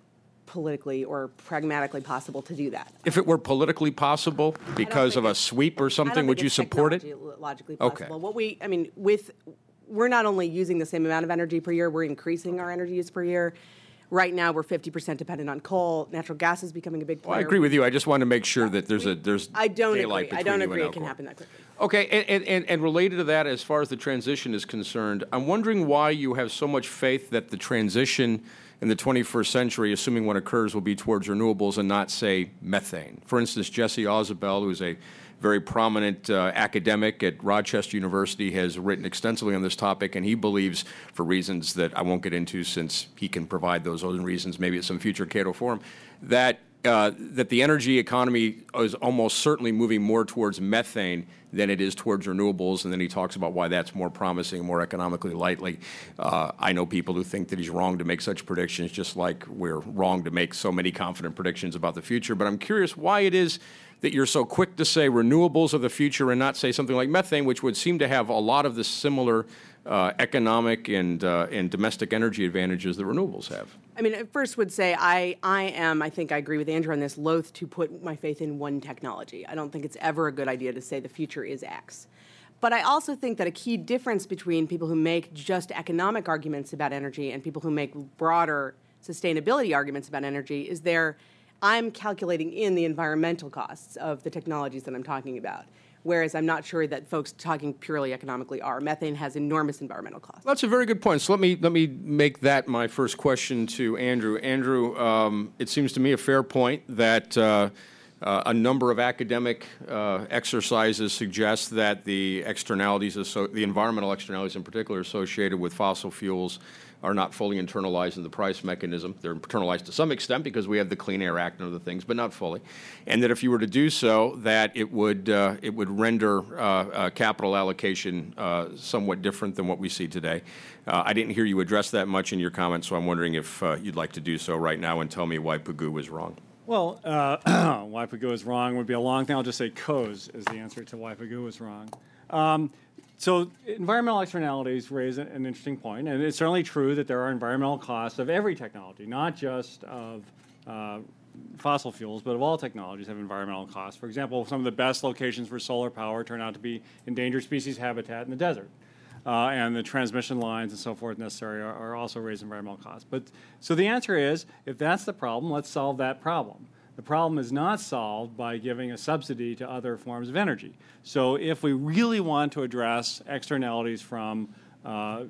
politically or pragmatically possible to do that. If it were politically possible because of a sweep or something, would you support it? Logically possible. Okay. What we, I mean, with we're not only using the same amount of energy per year, we're increasing our energy use per year. Right now, we're 50% dependent on coal. Natural gas is becoming a big player. Well, I agree with you. I just want to make sure that there's a there's I don't agree. I don't agree it can happen that quickly. Okay, and, and, and related to that, as far as the transition is concerned, I'm wondering why you have so much faith that the transition in the 21st century, assuming one occurs, will be towards renewables and not, say, methane. For instance, Jesse Ausubel, who's a very prominent uh, academic at Rochester University, has written extensively on this topic, and he believes, for reasons that I won't get into since he can provide those own reasons, maybe at some future Cato Forum, that uh, that the energy economy is almost certainly moving more towards methane than it is towards renewables, and then he talks about why that's more promising, more economically likely. Uh, I know people who think that he's wrong to make such predictions, just like we're wrong to make so many confident predictions about the future. But I'm curious why it is that you're so quick to say renewables are the future and not say something like methane, which would seem to have a lot of the similar uh, economic and, uh, and domestic energy advantages that renewables have. I mean, at first would say I, I am, I think I agree with Andrew on this, loath to put my faith in one technology. I don't think it's ever a good idea to say the future is X. But I also think that a key difference between people who make just economic arguments about energy and people who make broader sustainability arguments about energy is there I'm calculating in the environmental costs of the technologies that I'm talking about. Whereas I'm not sure that folks talking purely economically are. Methane has enormous environmental costs. That's a very good point. So let me let me make that my first question to Andrew. Andrew, um, it seems to me a fair point that uh, uh, a number of academic uh, exercises suggest that the externalities, the environmental externalities in particular, associated with fossil fuels are not fully internalized in the price mechanism. They're internalized to some extent because we have the Clean Air Act and other things, but not fully. And that if you were to do so, that it would uh, it would render uh, uh, capital allocation uh, somewhat different than what we see today. I didn't hear you address that much in your comments, so I'm wondering if you'd like to do so right now and tell me why Pigou was wrong. Well, why Pigou is wrong would be a long thing. I'll just say Coase is the answer to why Pigou was wrong. Um, so environmental externalities raise an interesting point, and it's certainly true that there are environmental costs of every technology, not just of uh, fossil fuels, but of all technologies have environmental costs. For example, some of the best locations for solar power turn out to be endangered species habitat in the desert. Uh, and the transmission lines and so forth necessary are, are also raise environmental costs. But so the answer is, if that's the problem, let's solve that problem. The problem is not solved by giving a subsidy to other forms of energy. So if we really want to address externalities from uh,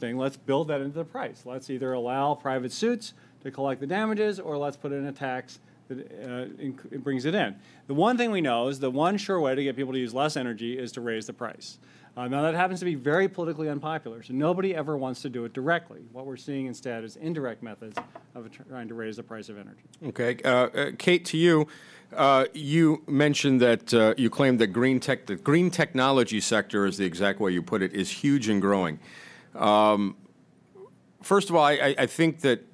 thing, let's build that into the price. Let's either allow private suits to collect the damages, or let's put in a tax that uh, brings it in. The one thing we know is the one sure way to get people to use less energy is to raise the price. Uh, now, that happens to be very politically unpopular, so nobody ever wants to do it directly. What we're seeing instead is indirect methods of trying to raise the price of energy. Okay. Uh, uh, Kate, to you, uh, you mentioned that uh, you claim that green tech, the green technology sector, is the exact way you put it, is huge and growing. Um, first of all, I, I think that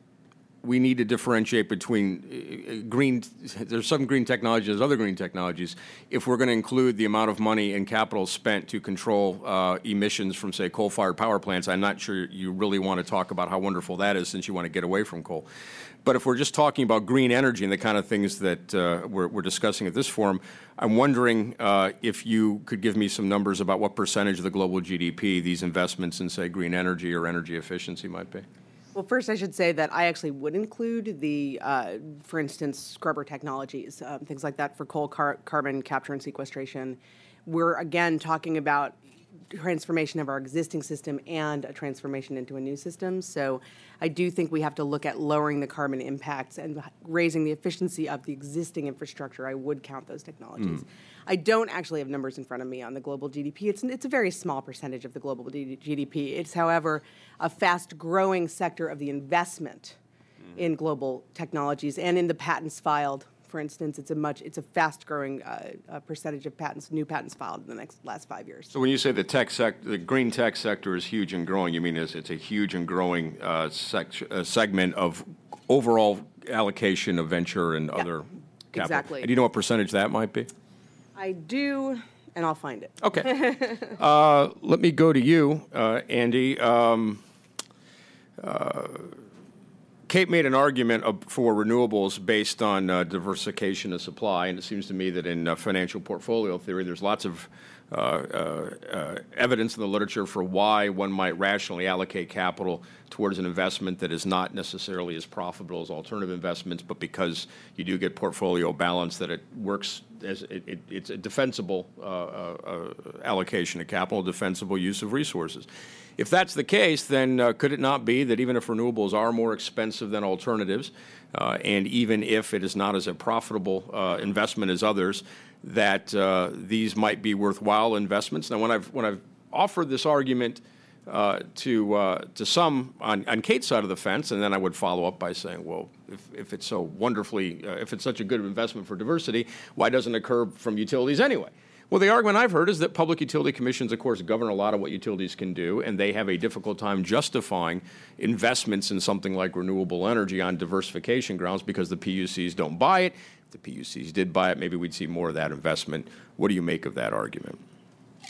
we need to differentiate between uh, green. There's some green technologies, there's other green technologies. If we're going to include the amount of money and capital spent to control uh, emissions from, say, coal-fired power plants, I'm not sure you really want to talk about how wonderful that is, since you want to get away from coal. But if we're just talking about green energy and the kind of things that uh, we're, we're, discussing at this forum, I'm wondering uh, if you could give me some numbers about what percentage of the global GDP these investments in, say, green energy or energy efficiency might be. Well, first, I should say that I actually would include the, uh, for instance, scrubber technologies, um, things like that for coal car- carbon capture and sequestration. We're again talking about transformation of our existing system and a transformation into a new system. So I do think we have to look at lowering the carbon impacts and raising the efficiency of the existing infrastructure. I would count those technologies. Mm. I don't actually have numbers in front of me on the global GDP. It's, it's a very small percentage of the global GDP. It's, however, a fast growing sector of the investment mm. in global technologies and in the patents filed for instance, it's a much it's a fast growing uh, percentage of patents, new patents filed in the next last five years. So when you say the tech sector, the green tech sector is huge and growing, you mean it's, it's a huge and growing uh, sec- uh, segment of overall allocation of venture and yeah, other capital. Exactly. And do you know what percentage that might be? I do, and I'll find it. Okay. Uh, let me go to you, uh, Andy. Um, uh, Kate made an argument for renewables based on uh, diversification of supply, and it seems to me that in uh, financial portfolio theory, there's lots of uh, uh, uh, evidence in the literature for why one might rationally allocate capital towards an investment that is not necessarily as profitable as alternative investments, but because you do get portfolio balance, that it works as it, it, it's a defensible uh, allocation of capital, defensible use of resources. If that's the case, then uh, could it not be that even if renewables are more expensive than alternatives, uh, and even if it is not as a profitable uh, investment as others, that uh, these might be worthwhile investments? Now, when I've when I've offered this argument uh, to uh, to some on, on Kate's side of the fence, and then I would follow up by saying, well, if, if it's so wonderfully, if it's such a good investment for diversity, why doesn't it occur from utilities anyway? Well, the argument I've heard is that public utility commissions, of course, govern a lot of what utilities can do, and they have a difficult time justifying investments in something like renewable energy on diversification grounds because the PUCs don't buy it. If the PUCs did buy it, maybe we'd see more of that investment. What do you make of that argument?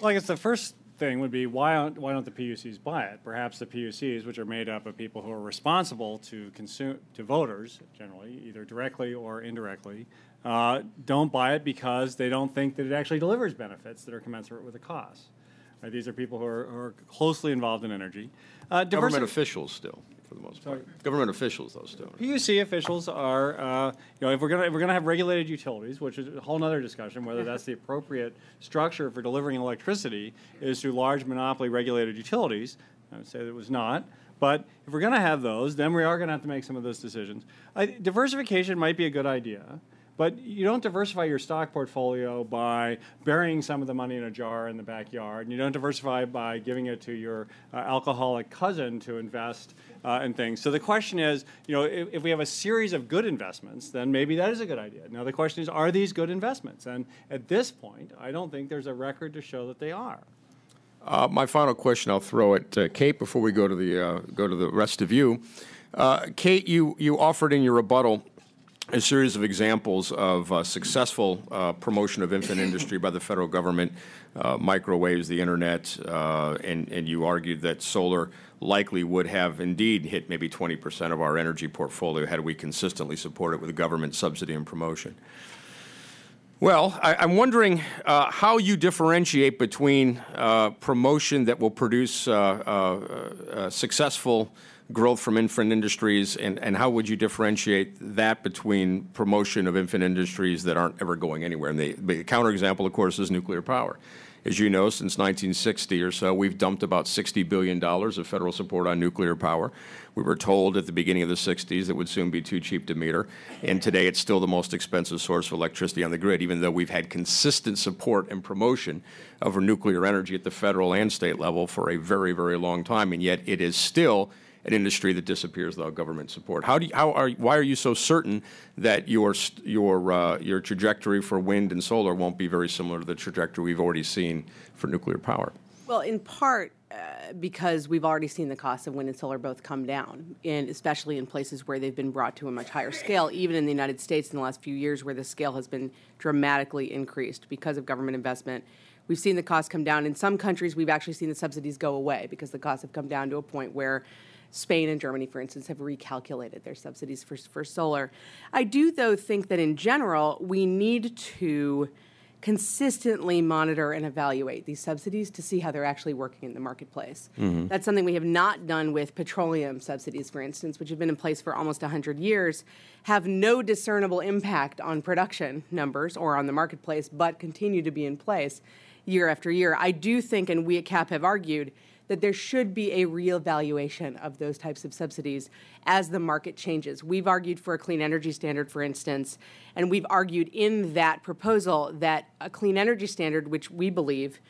Well, I guess the first thing would be why don't, why don't the PUCs buy it? Perhaps the PUCs, which are made up of people who are responsible to consume to voters generally, either directly or indirectly, uh, don't buy it because they don't think that it actually delivers benefits that are commensurate with the cost. Right? These are people who are, who are closely involved in energy. Uh, Government officials still for the most Sorry. part. Government officials, though, still. PUC officials are, uh, you know, if we're going to if we're going to have regulated utilities, which is a whole other discussion, whether that's the appropriate structure for delivering electricity is through large monopoly regulated utilities. I would say that it was not. But if we're going to have those, then we are going to have to make some of those decisions. I, diversification might be a good idea. But you don't diversify your stock portfolio by burying some of the money in a jar in the backyard. And you don't diversify by giving it to your uh, alcoholic cousin to invest uh, in things. So the question is, you know, if, if, we have a series of good investments, then maybe that is a good idea. Now the question is, are these good investments? And at this point, I don't think there's a record to show that they are. Uh, my final question, I'll throw it to Kate before we go to the uh, go to the rest of you. Uh, Kate, you you offered in your rebuttal a series of examples of uh, successful uh, promotion of infant industry by the federal government, uh, microwaves, the internet, uh, and, and you argued that solar likely would have indeed hit maybe 20% of our energy portfolio had we consistently supported it with government subsidy and promotion. Well, I, am wondering uh, how you differentiate between uh, promotion that will produce successful growth from infant industries, and, and how would you differentiate that between promotion of infant industries that aren't ever going anywhere? And the, the counterexample, of course, is nuclear power. As you know, since 1960 or so, we've dumped about $60 billion of federal support on nuclear power. We were told at the beginning of the 60s it would soon be too cheap to meter, and today it's still the most expensive source of electricity on the grid, even though we've had consistent support and promotion of nuclear energy at the federal and state level for a very, very long time, and yet it is still an industry that disappears without government support. How do you, how are why are you so certain that your your uh, your trajectory for wind and solar won't be very similar to the trajectory we've already seen for nuclear power? Well, in part uh, because we've already seen the cost of wind and solar both come down, and especially in places where they've been brought to a much higher scale. Even in the United States, in the last few years, where the scale has been dramatically increased because of government investment. We've seen the cost come down. In some countries, we've actually seen the subsidies go away because the costs have come down to a point where Spain and Germany, for instance, have recalculated their subsidies for, for solar. I do, though, think that in general, we need to consistently monitor and evaluate these subsidies to see how they're actually working in the marketplace. Mm-hmm. That's something we have not done with petroleum subsidies, for instance, which have been in place for almost 100 years, have no discernible impact on production numbers or on the marketplace, but continue to be in place year after year. I do think, and we at CAP have argued, that there should be a real valuation of those types of subsidies as the market changes. We've argued for a clean energy standard, for instance, and we've argued in that proposal that a clean energy standard, which we believe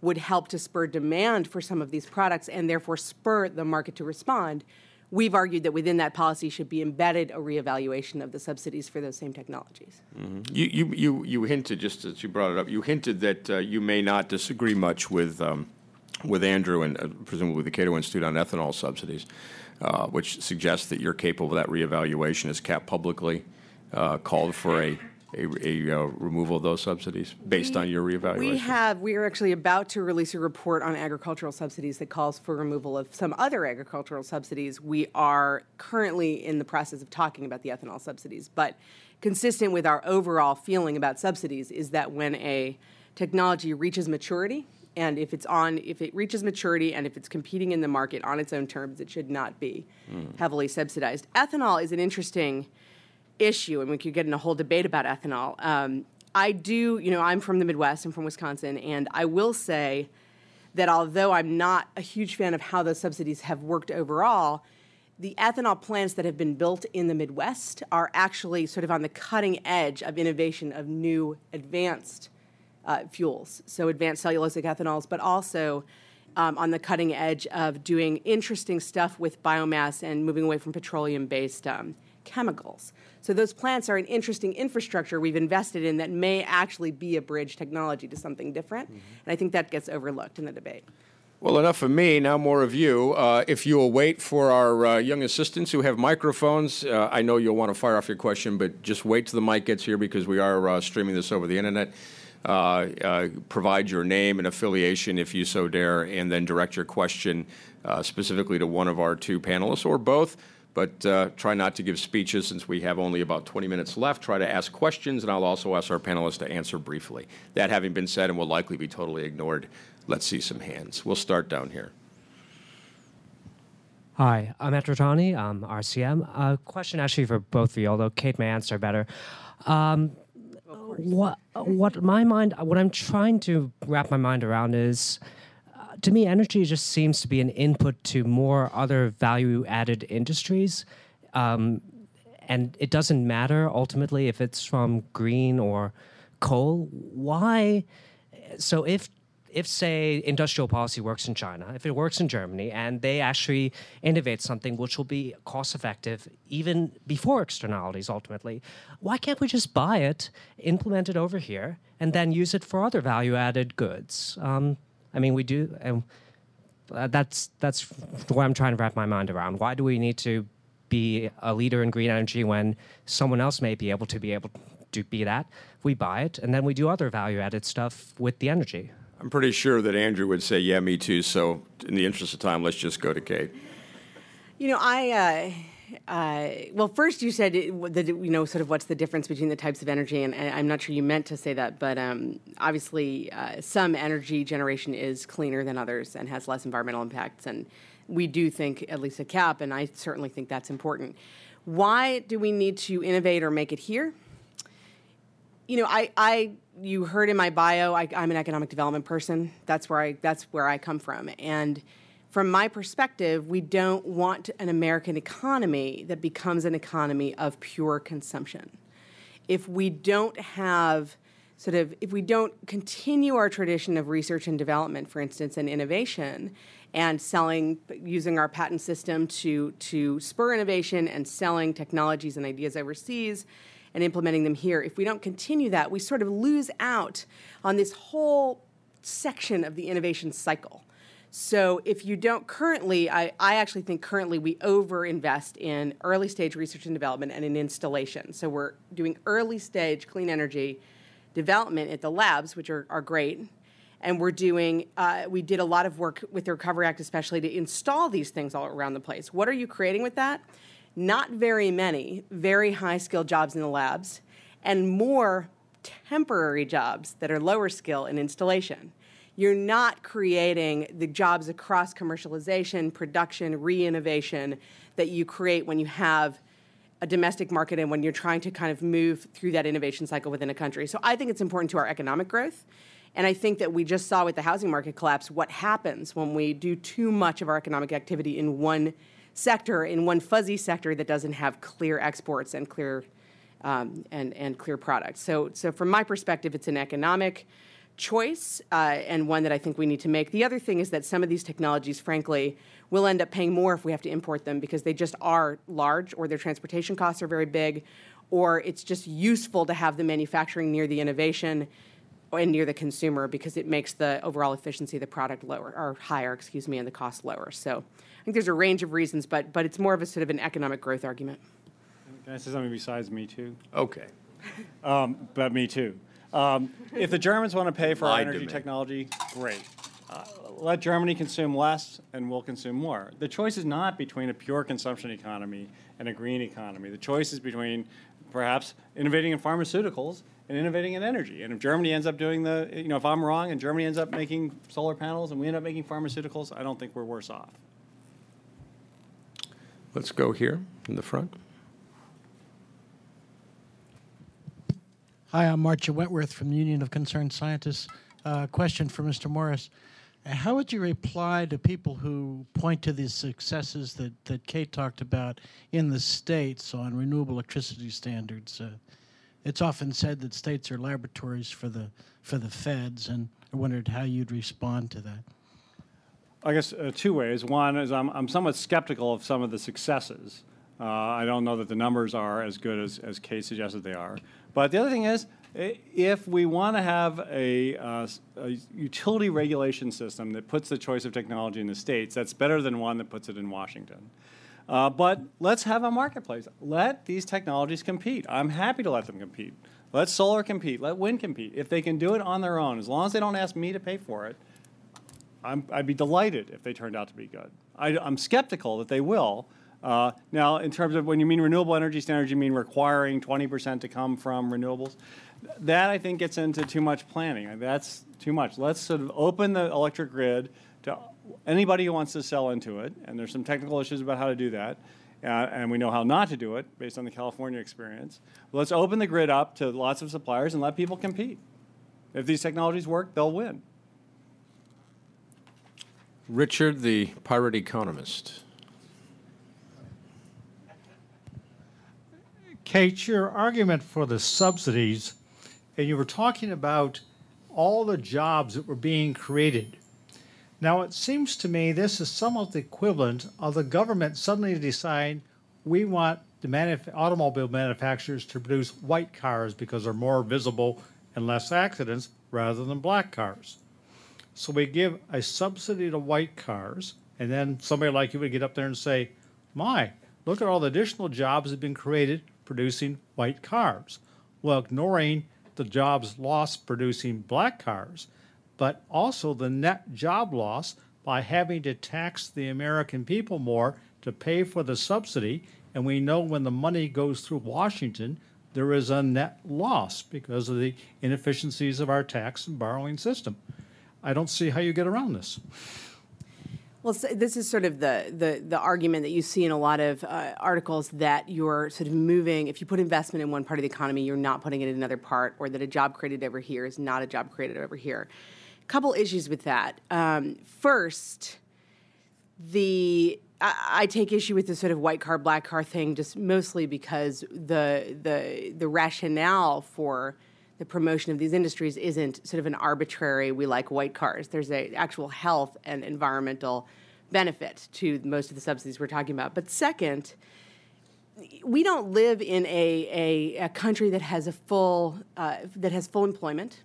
would help to spur demand for some of these products and therefore spur the market to respond. We've argued that within that policy should be embedded a reevaluation of the subsidies for those same technologies. Mm-hmm. You, you, you, you hinted, just as you brought it up, you hinted that uh, you may not disagree much with um, with Andrew and uh, presumably the Cato Institute on ethanol subsidies, uh, which suggests that you're capable of that reevaluation. Has CAP publicly uh, called for a a, a uh, removal of those subsidies based we, on your reevaluation? We have. We are actually about to release a report on agricultural subsidies that calls for removal of some other agricultural subsidies. We are currently in the process of talking about the ethanol subsidies, but consistent with our overall feeling about subsidies is that when a technology reaches maturity and if it's on if it reaches maturity and if it's competing in the market on its own terms it should not be mm. heavily subsidized ethanol is an interesting issue and we could get in a whole debate about ethanol um, i do you know i'm from the midwest i'm from wisconsin and i will say that although i'm not a huge fan of how those subsidies have worked overall the ethanol plants that have been built in the midwest are actually sort of on the cutting edge of innovation of new advanced uh, fuels, so advanced cellulosic ethanols, but also um, on the cutting edge of doing interesting stuff with biomass and moving away from petroleum based um, chemicals. So, those plants are an interesting infrastructure we've invested in that may actually be a bridge technology to something different. Mm-hmm. And I think that gets overlooked in the debate. Well, enough of me. Now, more of you. Uh, if you will wait for our uh, young assistants who have microphones, uh, I know you'll want to fire off your question, but just wait till the mic gets here because we are uh, streaming this over the internet. Uh, uh, provide your name and affiliation if you so dare, and then direct your question uh, specifically to one of our two panelists or both. But uh, try not to give speeches since we have only about 20 minutes left. Try to ask questions, and I'll also ask our panelists to answer briefly. That having been said, and will likely be totally ignored, let's see some hands. We'll start down here. Hi, I'm Etrotani. I'm RCM. A question actually for both of you, although Kate may answer better. Um, what what my mind what I'm trying to wrap my mind around is uh, to me energy just seems to be an input to more other value added industries. Um, and it doesn't matter ultimately if it's from green or coal. Why? So if if say industrial policy works in China, if it works in Germany, and they actually innovate something which will be cost effective even before externalities ultimately, why can't we just buy it, implement it over here, and then use it for other value added goods? Um, I mean, we do. and uh, that's that's what I'm trying to wrap my mind around. Why do we need to be a leader in green energy when someone else may be able to be able to be that? We buy it, and then we do other value added stuff with the energy. I'm pretty sure that Andrew would say, "Yeah, me too." So, in the interest of time, let's just go to Kate. You know, I. Uh, uh, well, first you said the, you know sort of what's the difference between the types of energy, and, and I'm not sure you meant to say that, but um, obviously uh, some energy generation is cleaner than others and has less environmental impacts, and we do think at least a CAP, and I certainly think that's important. Why do we need to innovate or make it here? You know, I, I you heard in my bio, I, am an economic development person. That's where I that's where I come from, and from my perspective, we don't want an American economy that becomes an economy of pure consumption. If we don't have sort of if we don't continue our tradition of research and development, for instance, and innovation, and selling using our patent system to to spur innovation and selling technologies and ideas overseas and implementing them here. If we don't continue that, we sort of lose out on this whole section of the innovation cycle. So if you don't currently, I, I actually think currently we overinvest in early stage research and development and in installation. So we're doing early stage clean energy development at the labs, which are, are great. And we're doing, uh, we did a lot of work with the Recovery Act, especially to install these things all around the place. What are you creating with that? Not very many very high skilled jobs in the labs, and more temporary jobs that are lower skill in installation. You're not creating the jobs across commercialization, production, re innovation that you create when you have a domestic market and when you're trying to kind of move through that innovation cycle within a country. So I think it's important to our economic growth. And I think that we just saw with the housing market collapse what happens when we do too much of our economic activity in one sector, in one fuzzy sector that doesn't have clear exports and clear um, and and clear products. So so from my perspective, it's an economic choice uh, and one that I think we need to make. The other thing is that some of these technologies, frankly, will end up paying more if we have to import them because they just are large or their transportation costs are very big or it's just useful to have the manufacturing near the innovation and near the consumer because it makes the overall efficiency of the product lower or higher, excuse me, and the cost lower. So think there's a range of reasons, but but it's more of a sort of an economic growth argument. Can I say something besides me too? Okay. Um, but me too. Um, if the Germans want to pay for our Lied to energy me. technology, great. Uh, let Germany consume less and we'll consume more. The choice is not between a pure consumption economy and a green economy. The choice is between perhaps innovating in pharmaceuticals and innovating in energy. And if Germany ends up doing the, you know, if I'm wrong and Germany ends up making solar panels and we end up making pharmaceuticals, I don't think we're worse off. Let's go here in the front. Hi, I'm Marcia Wentworth from the Union of Concerned Scientists. Uh, question for Mr. Morriss. How would you reply to people who point to the successes that, that Kate talked about in the states on renewable electricity standards? Uh, it's often said that states are laboratories for the, for the feds, and I wondered how you'd respond to that. I guess uh, two ways. One is I'm, I'm somewhat skeptical of some of the successes. Uh, I don't know that the numbers are as good as, as Kate suggested they are. But the other thing is, if we want to have a, uh, a utility regulation system that puts the choice of technology in the states, that's better than one that puts it in Washington. Uh, but let's have a marketplace. Let these technologies compete. I'm happy to let them compete. Let solar compete. Let wind compete. If they can do it on their own, as long as they don't ask me to pay for it, I'm, I'd be delighted if they turned out to be good. I, am skeptical that they will. Uh, now, in terms of when you mean renewable energy standards, you mean requiring 20% to come from renewables. That I think gets into too much planning. That's too much. Let's sort of open the electric grid to anybody who wants to sell into it. And there's some technical issues about how to do that. Uh, and we know how not to do it based on the California experience. Let's open the grid up to lots of suppliers and let people compete. If these technologies work, they'll win. Richard, the pirate economist. Kate, your argument for the subsidies, and you were talking about all the jobs that were being created. Now, it seems to me this is somewhat the equivalent of the government suddenly deciding we want the manuf- automobile manufacturers to produce white cars because they're more visible and less accidents rather than black cars. So we give a subsidy to white cars, and then somebody like you would get up there and say, My, look at all the additional jobs that have been created producing white cars, while ignoring the jobs lost producing black cars, but also the net job loss by having to tax the American people more to pay for the subsidy. And we know when the money goes through Washington, there is a net loss because of the inefficiencies of our tax and borrowing system. I don't see how you get around this. Well, this is sort of the, the, the argument that you see in a lot of uh, articles that you're sort of moving, if you put investment in one part of the economy, you're not putting it in another part, or that a job created over here is not a job created over here. A Couple issues with that. Um, first, the I, I take issue with the sort of white car black car thing just mostly because the the the rationale for the promotion of these industries isn't sort of an arbitrary we like white cars there's a actual health and environmental benefit to most of the subsidies we're talking about but second we don't live in a, a, a country that has a full uh, that has full employment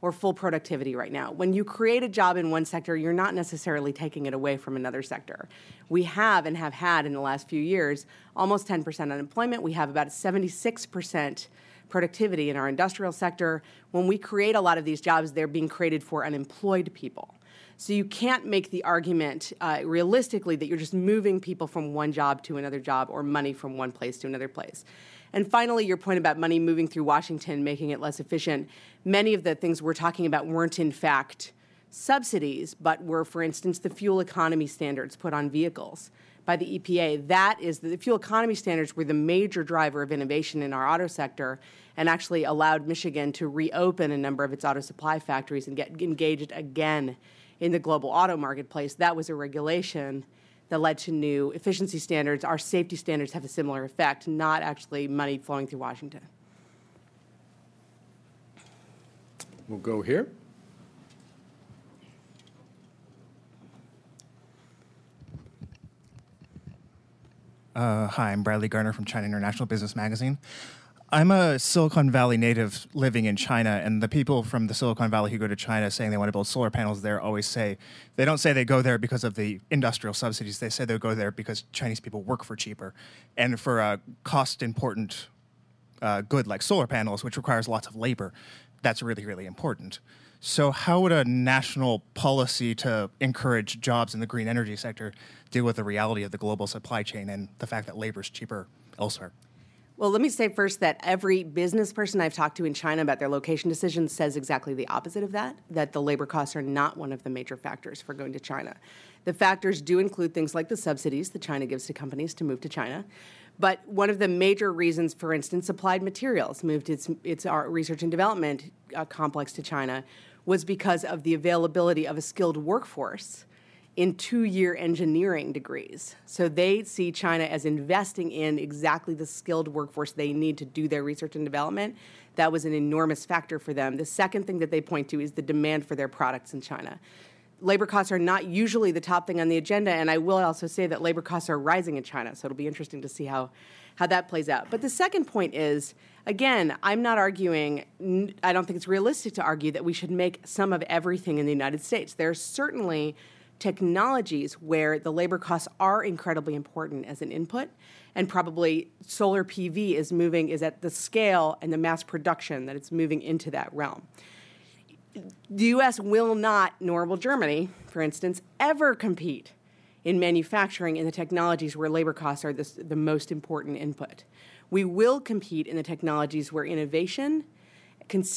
or full productivity right now. When you create a job in one sector, you're not necessarily taking it away from another sector. We have and have had in the last few years almost 10% unemployment. We have about 76% productivity in our industrial sector. When we create a lot of these jobs, they're being created for unemployed people. So you can't make the argument uh, realistically that you're just moving people from one job to another job or money from one place to another place. And finally, your point about money moving through Washington, making it less efficient. Many of the things we're talking about weren't, in fact, subsidies, but were, for instance, the fuel economy standards put on vehicles by the EPA. That is the fuel economy standards were the major driver of innovation in our auto sector and actually allowed Michigan to reopen a number of its auto supply factories and get engaged again in the global auto marketplace. That was a regulation that led to new efficiency standards. Our safety standards have a similar effect, not actually money flowing through Washington. We'll go here. Uh, hi, I'm Bradley Garner from China International Business Magazine. I'm a Silicon Valley native living in China, and the people from the Silicon Valley who go to China saying they want to build solar panels there always say they don't say they go there because of the industrial subsidies. They say they go there because Chinese people work for cheaper, and for a cost important uh, good like solar panels, which requires lots of labor, that's really really important. So, how would a national policy to encourage jobs in the green energy sector deal with the reality of the global supply chain and the fact that labor is cheaper elsewhere? Well, let me say first that every business person I've talked to in China about their location decisions says exactly the opposite of that, that the labor costs are not one of the major factors for going to China. The factors do include things like the subsidies that China gives to companies to move to China. But one of the major reasons, for instance, Applied Materials moved its, its research and development uh, complex to China was because of the availability of a skilled workforce in two year engineering degrees. So they see China as investing in exactly the skilled workforce they need to do their research and development. That was an enormous factor for them. The second thing that they point to is the demand for their products in China. Labor costs are not usually the top thing on the agenda, and I will also say that labor costs are rising in China, so it'll be interesting to see how, how that plays out. But the second point is again, I'm not arguing, I don't think it's realistic to argue that we should make some of everything in the United States. There's certainly technologies where the labor costs are incredibly important as an input and probably solar PV is moving is at the scale and the mass production that it's moving into that realm. The US will not nor will Germany for instance ever compete in manufacturing in the technologies where labor costs are the most important input. We will compete in the technologies where innovation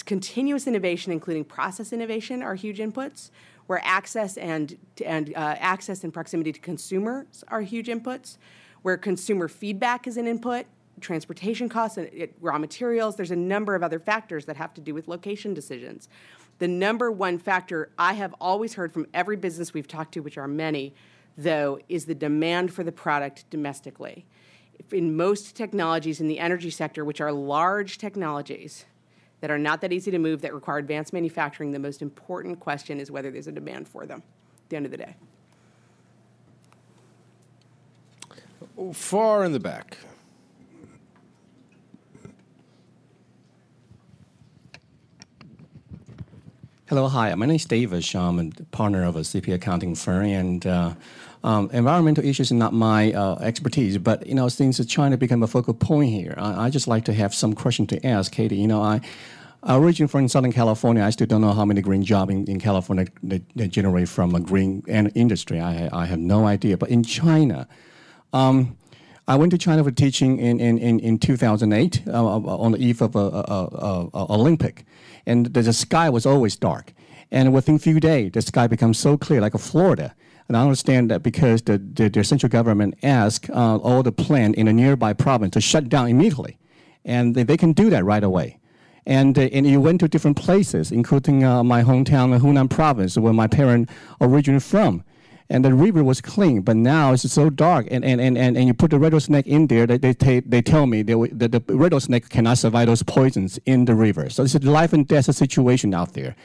continuous innovation including process innovation are huge inputs where access and, and uh, access and proximity to consumers are huge inputs, where consumer feedback is an input, transportation costs and it, raw materials. There's a number of other factors that have to do with location decisions. The number one factor I have always heard from every business we've talked to, which are many, though, is the demand for the product domestically. In most technologies in the energy sector, which are large technologies, that are not that easy to move, that require advanced manufacturing, the most important question is whether there's a demand for them at the end of the day. Far in the back. Hello, hi. My name is David. I'm a partner of a CP accounting firm, and uh, um, environmental issues is not my uh, expertise, but you know, since China became a focal point here, I, I just like to have some question to ask Katie. You know, I. Originally from Southern California, I still don't know how many green jobs in, in California they, they, generate from a green industry. I, I have no idea. But in China, um, I went to China for teaching in, in, in, in 2008 uh, on the eve of a, a, a Olympic, and the, the, sky was always dark. And within a few days, the sky becomes so clear, like a Florida. And I understand that because the, the, the central government asked uh, all the plant in a nearby province to shut down immediately. And they, they can do that right away. And, uh, and you went to different places, including uh, my hometown, Hunan province, where my parents originally from. And the river was clean, but now it's so dark. And, and, and, and, and you put the rattlesnake in there, they, they, they tell me they, that the rattlesnake cannot survive those poisons in the river. So it's a life and death situation out there.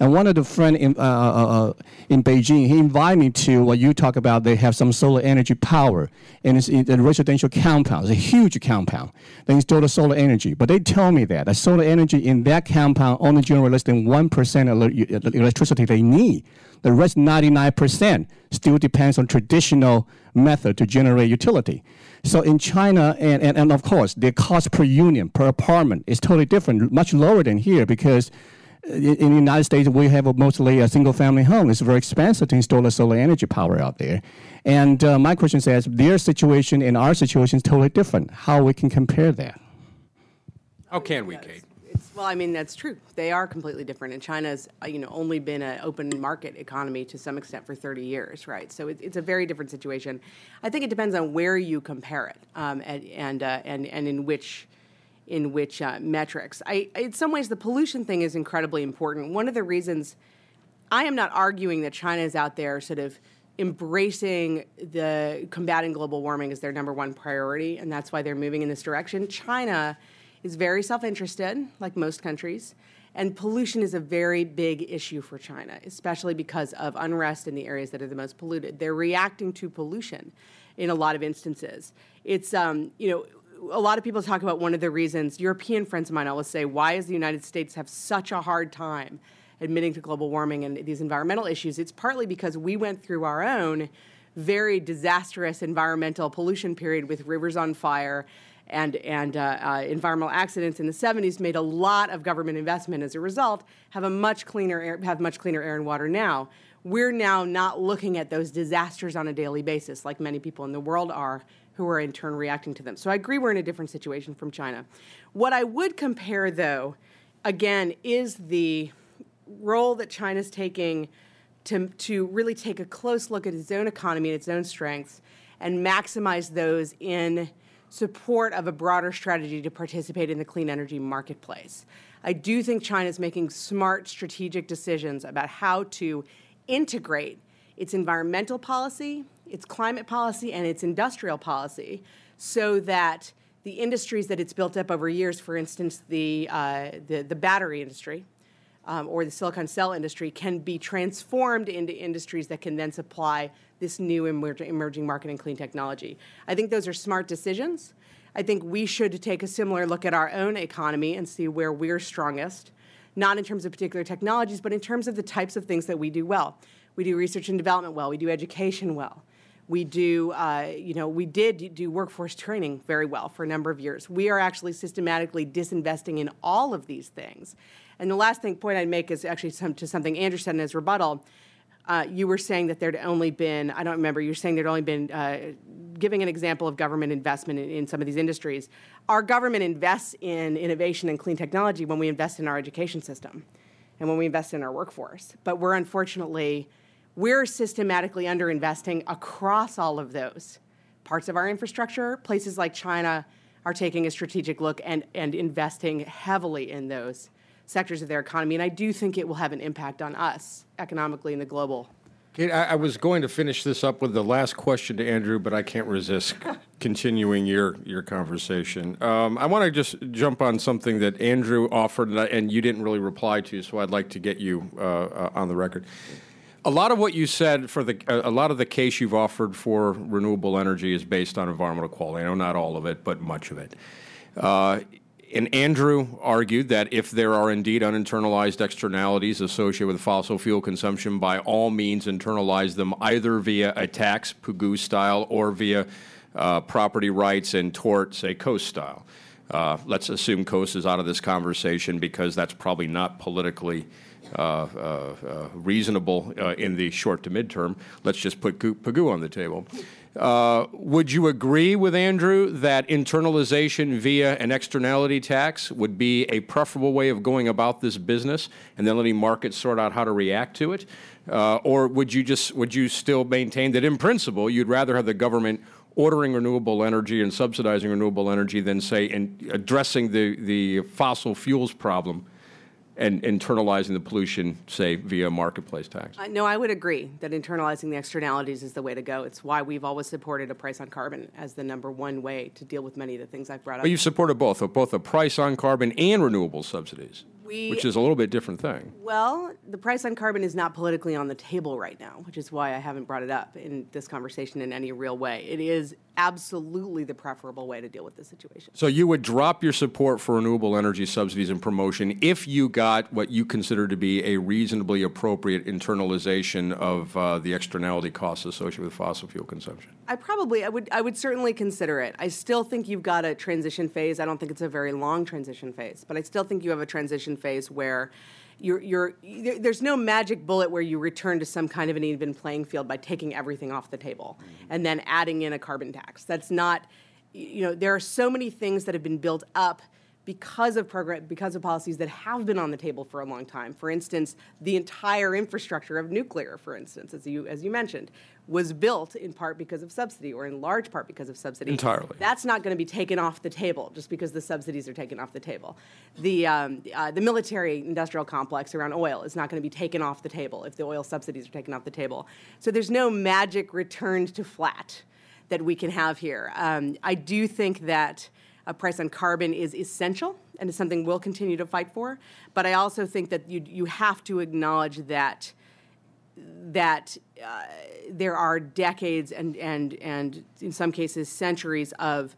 And one of the friend in, uh, uh, uh, in Beijing, he invited me to what you talk about. They have some solar energy power, and it's in a residential compound. It's a huge compound. They install the solar energy, but they tell me that the solar energy in that compound only generates less than one percent of the electricity they need. The rest, 99%, still depends on traditional method to generate utility. So in China, and, and, and of course, the cost per union, per apartment is totally different, much lower than here because in the United States, we have a mostly a single family home. It's very expensive to install a solar energy power out there. And uh, my question says their situation and our situation is totally different. How we can compare that? How can we, Kate? It's, well, I mean that's true. They are completely different, and China's uh, you know only been an open market economy to some extent for 30 years, right? So it, it's a very different situation. I think it depends on where you compare it, um, and and, uh, and and in which in which uh, metrics. I, in some ways, the pollution thing is incredibly important. One of the reasons I am not arguing that China is out there sort of embracing the combating global warming as their number one priority, and that's why they're moving in this direction. China is very self interested, like most countries, and pollution is a very big issue for China, especially because of unrest in the areas that are the most polluted. They're reacting to pollution in a lot of instances. It's, um, you know, a lot of people talk about one of the reasons, European friends of mine always say, why does the United States have such a hard time admitting to global warming and these environmental issues? It's partly because we went through our own very disastrous environmental pollution period with rivers on fire and, and uh, uh, environmental accidents in the 70s made a lot of government investment. As a result have a much cleaner air, have much cleaner air and water now. We're now not looking at those disasters on a daily basis like many people in the world are who are in turn reacting to them. So I agree we're in a different situation from China. What I would compare, though, again, is the role that China's taking to, to really take a close look at its own economy and its own strengths and maximize those in support of a broader strategy to participate in the clean energy marketplace. I do think China is making smart strategic decisions about how to integrate its environmental policy, its climate policy, and its industrial policy so that the industries that it's built up over years, for instance, the, uh, the, the, battery industry um, or the silicon cell industry, can be transformed into industries that can then supply this new emerging market in clean technology. I think those are smart decisions. I think we should take a similar look at our own economy and see where we're strongest, not in terms of particular technologies, but in terms of the types of things that we do well. We do research and development well. We do education well. We do, uh, you know, we did do workforce training very well for a number of years. We are actually systematically disinvesting in all of these things. And the last thing point I'd make is actually some, to something Andrew said in his rebuttal. Uh, you were saying that there'd only been, I don't remember, you were saying there'd only been, uh, giving an example of government investment in, in, some of these industries. Our government invests in innovation and clean technology when we invest in our education system and when we invest in our workforce. But we're unfortunately we're systematically underinvesting across all of those parts of our infrastructure. Places like China are taking a strategic look and, and investing heavily in those sectors of their economy. And I do think it will have an impact on us economically in the global. Kate, I, I was going to finish this up with the last question to Andrew, but I can't resist continuing your, your conversation. Um, I want to just jump on something that Andrew offered and, I, and, you didn't really reply to, so I'd like to get you uh, uh, on the record a lot of what you said for the a lot of the case you've offered for renewable energy is based on environmental quality. I know not all of it, but much of it. Uh, and Andrew argued that if there are indeed uninternalized externalities associated with fossil fuel consumption, by all means internalize them either via a tax, Pigou style, or via uh, property rights and tort, say, Coase style. Uh, let's assume Coase is out of this conversation because that's probably not politically reasonable in the short to midterm. Let's just put Pigou on the table. Uh, would you agree with Andrew that internalization via an externality tax would be a preferable way of going about this business, and then letting markets sort out how to react to it? Uh, or would you just would you still maintain that in principle you'd rather have the government ordering renewable energy and subsidizing renewable energy than say in addressing the the fossil fuels problem and internalizing the pollution, say, via marketplace tax? Uh, no, I would agree that internalizing the externalities is the way to go. It's why we've always supported a price on carbon as the number one way to deal with many of the things I've brought up. But you've supported both, both a price on carbon and renewable subsidies. We, which is a little bit different thing. Well, the price on carbon is not politically on the table right now, which is why I haven't brought it up in this conversation in any real way. It is absolutely the preferable way to deal with the situation. So you would drop your support for renewable energy subsidies and promotion if you got what you consider to be a reasonably appropriate internalization of uh, the externality costs associated with fossil fuel consumption. I probably I would I would certainly consider it. I still think you've got a transition phase. I don't think it's a very long transition phase, but I still think you have a transition phase where you're, you're, there's no magic bullet where you return to some kind of an even playing field by taking everything off the table mm-hmm. and then adding in a carbon tax. That's not, you know, there are so many things that have been built up because of program, because of policies that have been on the table for a long time. For instance, the entire infrastructure of nuclear, for instance, as you as you mentioned, was built in part because of subsidy, or in large part because of subsidy. Entirely. That's not going to be taken off the table just because the subsidies are taken off the table. The um, uh, the military industrial complex around oil is not going to be taken off the table if the oil subsidies are taken off the table. So there's no magic return to flat that we can have here. Um, I do think that a price on carbon is essential and is something we'll continue to fight for. But I also think that you you have to acknowledge that that uh, there are decades and and and in some cases centuries of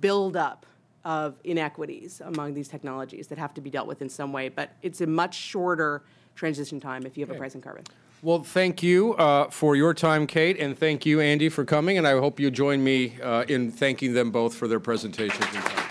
buildup of inequities among these technologies that have to be dealt with in some way. But it's a much shorter transition time if you have a price on carbon. Well, thank you uh, for your time, Kate, and thank you, Andy, for coming. And I hope you join me uh, in thanking them both for their presentations. and time.